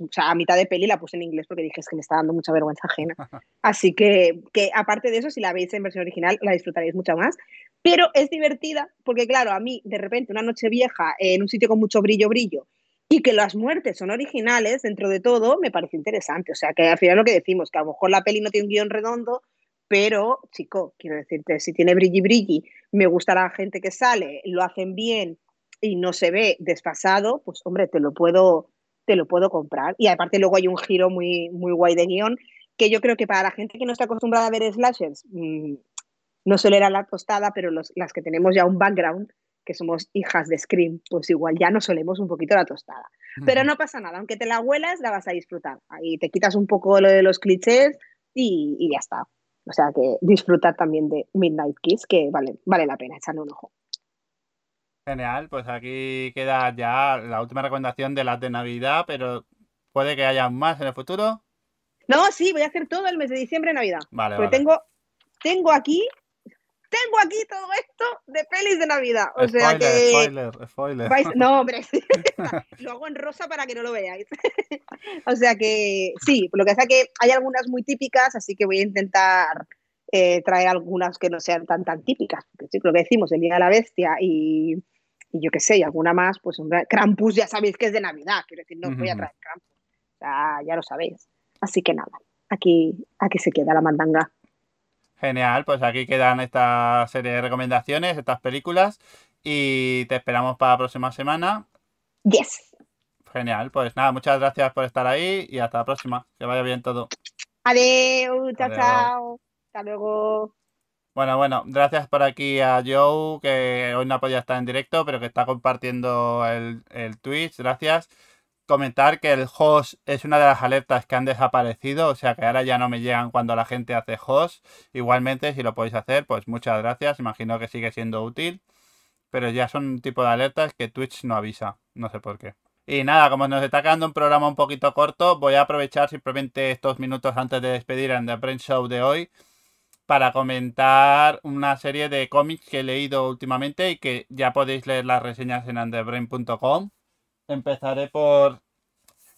o sea, a mitad de peli la puse en inglés porque dije, es que me está dando mucha vergüenza ajena. Así que, que aparte de eso, si la veis en versión original, la disfrutaréis mucho más. Pero es divertida porque, claro, a mí, de repente, una noche vieja en un sitio con mucho brillo, brillo, y que las muertes son originales dentro de todo, me parece interesante. O sea, que al final lo que decimos, que a lo mejor la peli no tiene un guion redondo, pero, chico, quiero decirte, si tiene brilli brilli, me gusta la gente que sale, lo hacen bien y no se ve desfasado, pues hombre, te lo puedo, te lo puedo comprar. Y aparte luego hay un giro muy, muy guay de guion, que yo creo que para la gente que no está acostumbrada a ver slashers, mmm, no solo era la tostada, pero los, las que tenemos ya un background, que somos hijas de Scream, pues igual ya nos solemos un poquito la tostada. Pero no pasa nada, aunque te la huelas, la vas a disfrutar. Ahí te quitas un poco lo de los clichés y, y ya está. O sea que disfrutar también de Midnight Kiss, que vale, vale la pena echarle un ojo. Genial, pues aquí queda ya la última recomendación de las de Navidad, pero puede que haya más en el futuro. No, sí, voy a hacer todo el mes de diciembre Navidad. Vale, Porque vale. tengo, tengo aquí, tengo aquí todo esto de pelis de Navidad. O sea spoiler, que. spoiler, spoiler. vais- no, hombre, lo hago en rosa para que no lo veáis. o sea que sí, lo que pasa que hay algunas muy típicas, así que voy a intentar eh, traer algunas que no sean tan tan típicas. Porque sí, lo que decimos, el Día de la Bestia y, y yo qué sé, y alguna más, pues hombre, Krampus ya sabéis que es de Navidad, quiero decir, no os voy a traer Krampus. O sea, ya lo sabéis. Así que nada, aquí, aquí se queda la mandanga. Genial, pues aquí quedan esta serie de recomendaciones, estas películas, y te esperamos para la próxima semana. Yes. Genial, pues nada, muchas gracias por estar ahí y hasta la próxima. Que vaya bien todo. Adeu, chao, Adeu. chao. Hasta luego. Bueno, bueno, gracias por aquí a Joe, que hoy no podía estar en directo, pero que está compartiendo el, el Twitch. Gracias. Comentar que el host es una de las alertas que han desaparecido, o sea que ahora ya no me llegan cuando la gente hace host. Igualmente, si lo podéis hacer, pues muchas gracias. Imagino que sigue siendo útil, pero ya son un tipo de alertas que Twitch no avisa, no sé por qué. Y nada, como nos está quedando un programa un poquito corto, voy a aprovechar simplemente estos minutos antes de despedir en The Brain Show de hoy para comentar una serie de cómics que he leído últimamente y que ya podéis leer las reseñas en underbrain.com. Empezaré por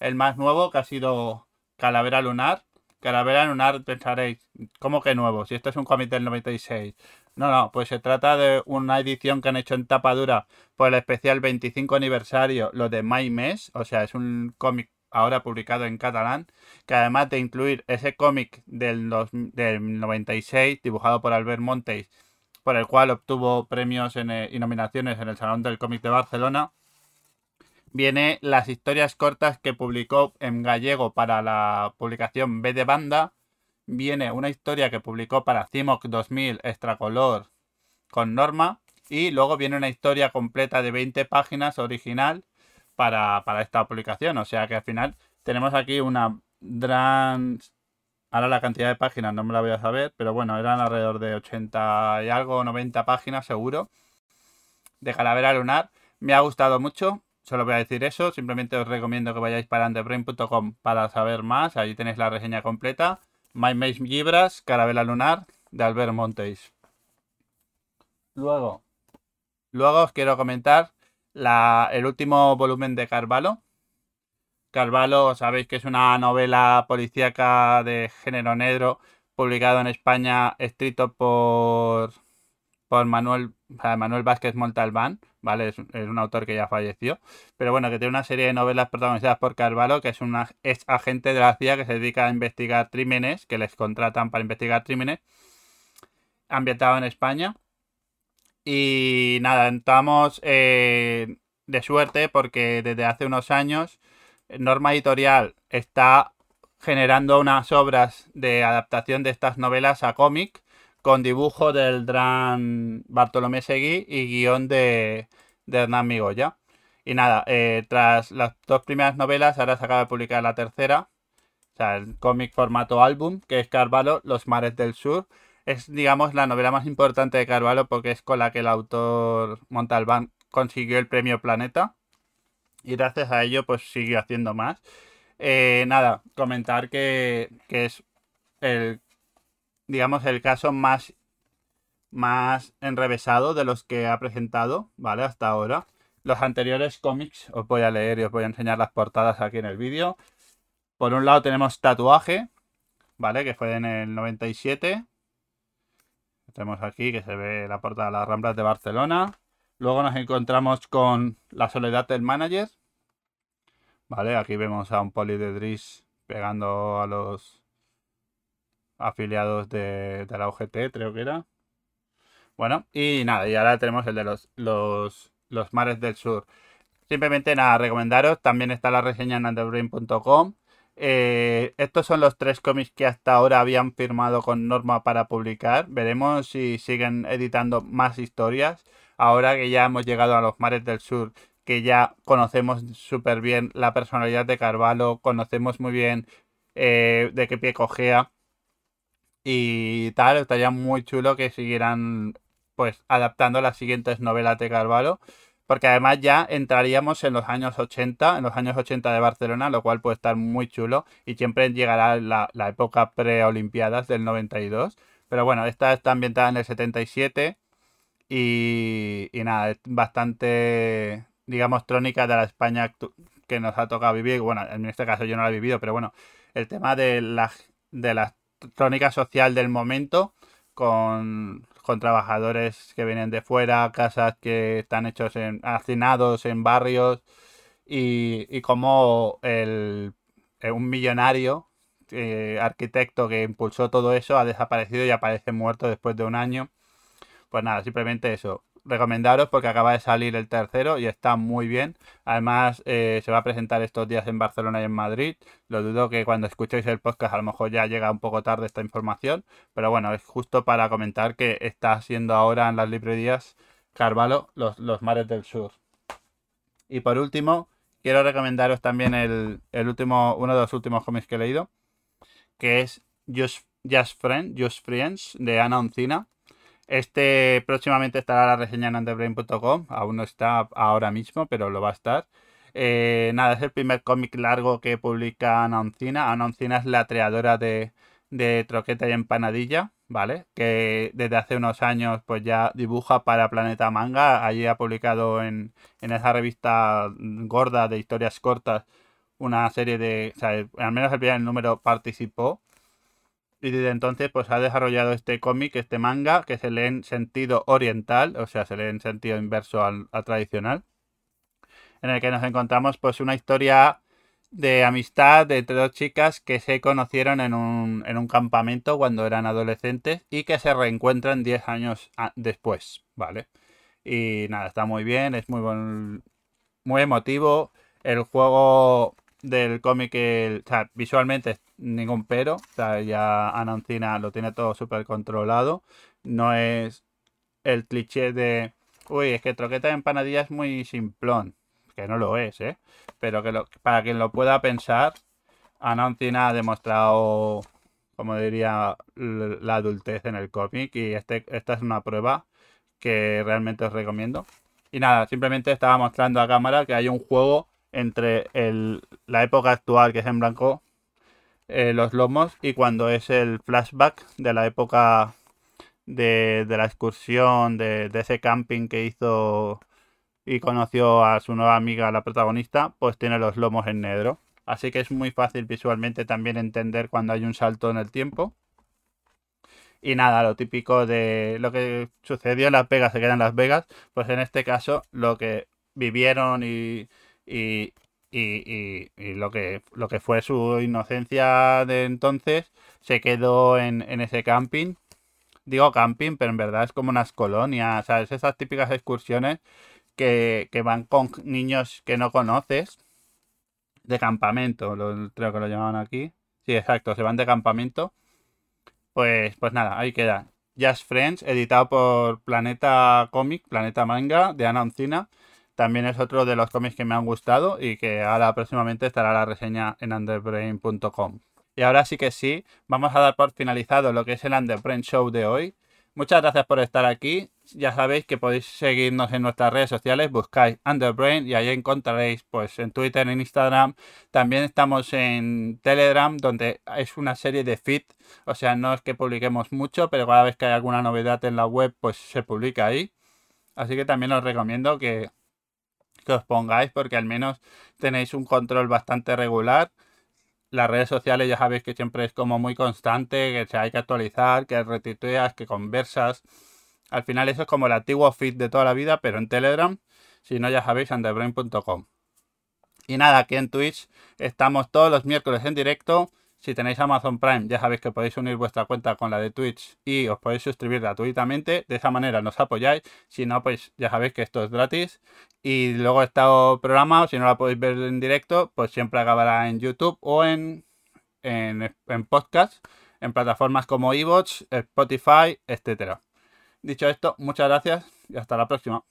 el más nuevo, que ha sido Calavera Lunar. Calavera Lunar, pensaréis, ¿cómo que nuevo? Si esto es un cómic del 96. No, no, pues se trata de una edición que han hecho en tapa dura por el especial 25 aniversario, lo de My Mes. O sea, es un cómic ahora publicado en catalán, que además de incluir ese cómic del, del 96, dibujado por Albert Montes, por el cual obtuvo premios en, eh, y nominaciones en el Salón del Cómic de Barcelona, viene las historias cortas que publicó en gallego para la publicación B de Banda, viene una historia que publicó para CIMOC 2000 Extracolor con Norma, y luego viene una historia completa de 20 páginas original para, para esta publicación. O sea que al final tenemos aquí una gran... Ahora la cantidad de páginas no me la voy a saber, pero bueno, eran alrededor de 80 y algo, 90 páginas seguro, de Calavera Lunar. Me ha gustado mucho, solo voy a decir eso. Simplemente os recomiendo que vayáis para underbrain.com para saber más. Allí tenéis la reseña completa. My Maze Gibras, Calavera Lunar, de Albert Montes. Luego, luego os quiero comentar el último volumen de Carvalho. Carvalho, sabéis que es una novela policíaca de género negro, publicado en España, escrito por, por Manuel, Manuel Vázquez Montalbán, ¿vale? Es, un- es un autor que ya falleció, pero bueno, que tiene una serie de novelas protagonizadas por Carvalho, que es una ex agente de la CIA que se dedica a investigar crímenes, que les contratan para investigar crímenes, ambientado en España. Y nada, estamos eh, de suerte porque desde hace unos años Norma Editorial está generando unas obras de adaptación de estas novelas a cómic con dibujo del gran Bartolomé Seguí y guion de, de Hernán Migoya. Y nada, eh, tras las dos primeras novelas, ahora se acaba de publicar la tercera, o sea, el cómic formato álbum, que es Carvalho, Los Mares del Sur. Es, digamos, la novela más importante de Carvalho porque es con la que el autor Montalbán consiguió el premio Planeta. Y gracias a ello, pues sigue haciendo más. Eh, nada, comentar que, que es el, digamos, el caso más, más enrevesado de los que ha presentado, ¿vale? Hasta ahora. Los anteriores cómics os voy a leer y os voy a enseñar las portadas aquí en el vídeo. Por un lado tenemos Tatuaje, ¿vale? Que fue en el 97. Tenemos aquí que se ve la portada de las Ramblas de Barcelona. Luego nos encontramos con La Soledad del Manager. Vale, aquí vemos a un poli de Driss pegando a los afiliados de, de la UGT, creo que era. Bueno, y nada, y ahora tenemos el de los, los, los mares del sur. Simplemente nada, recomendaros. También está la reseña en underbrain.com. Eh, estos son los tres cómics que hasta ahora habían firmado con Norma para publicar. Veremos si siguen editando más historias. Ahora que ya hemos llegado a los mares del sur, que ya conocemos súper bien la personalidad de Carvalho, conocemos muy bien eh, de qué pie cojea y tal, estaría muy chulo que siguieran pues adaptando las siguientes novelas de Carvalho, porque además ya entraríamos en los años 80, en los años 80 de Barcelona, lo cual puede estar muy chulo y siempre llegará la, la época pre-olimpiadas del 92. Pero bueno, esta está ambientada en el 77 y, y nada, es bastante, digamos, trónica de la España que nos ha tocado vivir. Bueno, en este caso yo no la he vivido, pero bueno, el tema de la, de la crónica social del momento con, con trabajadores que vienen de fuera, casas que están hechos en hacinados en barrios y, y como el, eh, un millonario eh, arquitecto que impulsó todo eso ha desaparecido y aparece muerto después de un año. Pues nada, simplemente eso recomendaros porque acaba de salir el tercero y está muy bien. Además, eh, se va a presentar estos días en Barcelona y en Madrid. Lo dudo que cuando escuchéis el podcast a lo mejor ya llega un poco tarde esta información. Pero bueno, es justo para comentar que está siendo ahora en las librerías Carvalho los, los mares del sur. Y por último, quiero recomendaros también el, el último, uno de los últimos cómics que he leído, que es Just, Friends, Friends de Ana Oncina este próximamente estará la reseña en underbrain.com. Aún no está ahora mismo, pero lo va a estar. Eh, nada, es el primer cómic largo que publica Anoncina. Anoncina es la creadora de, de Troqueta y Empanadilla, ¿vale? Que desde hace unos años pues ya dibuja para Planeta Manga. Allí ha publicado en, en esa revista gorda de historias cortas una serie de... O sea, al menos el primer número participó. Y desde entonces pues ha desarrollado este cómic, este manga, que se lee en sentido oriental, o sea, se lee en sentido inverso al, tradicional, en el que nos encontramos pues una historia de amistad de entre dos chicas que se conocieron en un, en un campamento cuando eran adolescentes y que se reencuentran 10 años después, ¿vale? Y nada, está muy bien, es muy buen, muy emotivo. El juego del cómic, o sea, visualmente ningún pero, o sea, ya Anancina lo tiene todo súper controlado, no es el cliché de, uy, es que Troqueta de Empanadilla es muy simplón, que no lo es, ¿eh? Pero que lo, para quien lo pueda pensar, Anancina ha demostrado, como diría, la adultez en el cómic y este, esta es una prueba que realmente os recomiendo. Y nada, simplemente estaba mostrando a cámara que hay un juego entre el, la época actual, que es en blanco, eh, los lomos, y cuando es el flashback de la época de, de la excursión, de, de, ese camping que hizo y conoció a su nueva amiga, la protagonista, pues tiene los lomos en negro. Así que es muy fácil visualmente también entender cuando hay un salto en el tiempo. Y nada, lo típico de lo que sucedió en Las Vegas se queda en Las Vegas, pues en este caso lo que vivieron y, y, y, y, lo, que, lo que fue su inocencia de entonces se quedó en, en ese camping. Digo camping, pero en verdad es como unas colonias, ¿sabes? Esas típicas excursiones que, que van con niños que no conoces de campamento, lo, creo que lo llamaban aquí. Sí, exacto, se van de campamento. Pues, pues nada, ahí queda. Just Friends, editado por Planeta Comic, Planeta Manga, de Ana Oncina. También es otro de los cómics que me han gustado y que ahora próximamente estará la reseña en underbrain.com. Y ahora sí que sí, vamos a dar por finalizado lo que es el Underbrain Show de hoy. Muchas gracias por estar aquí. Ya sabéis que podéis seguirnos en nuestras redes sociales, buscáis Underbrain y ahí encontraréis pues en Twitter, en Instagram. También estamos en Telegram, donde es una serie de feed. O sea, no es que publiquemos mucho, pero cada vez que hay alguna novedad en la web, pues se publica ahí. Así que también os recomiendo que que os pongáis porque al menos tenéis un control bastante regular. Las redes sociales ya sabéis que siempre es como muy constante, que se hay que actualizar, que retuiteas, que conversas. Al final eso es como el antiguo feed de toda la vida, pero en Telegram. Si no, ya sabéis, underbrain.com. Y nada, aquí en Twitch estamos todos los miércoles en directo si tenéis Amazon Prime, ya sabéis que podéis unir vuestra cuenta con la de Twitch y os podéis suscribir gratuitamente. De esa manera nos apoyáis. Si no, pues ya sabéis que esto es gratis. Y luego está programado, si no la podéis ver en directo, pues siempre acabará en YouTube o en, en, en podcast, en plataformas como Evox, Spotify, etcétera. Dicho esto, muchas gracias y hasta la próxima.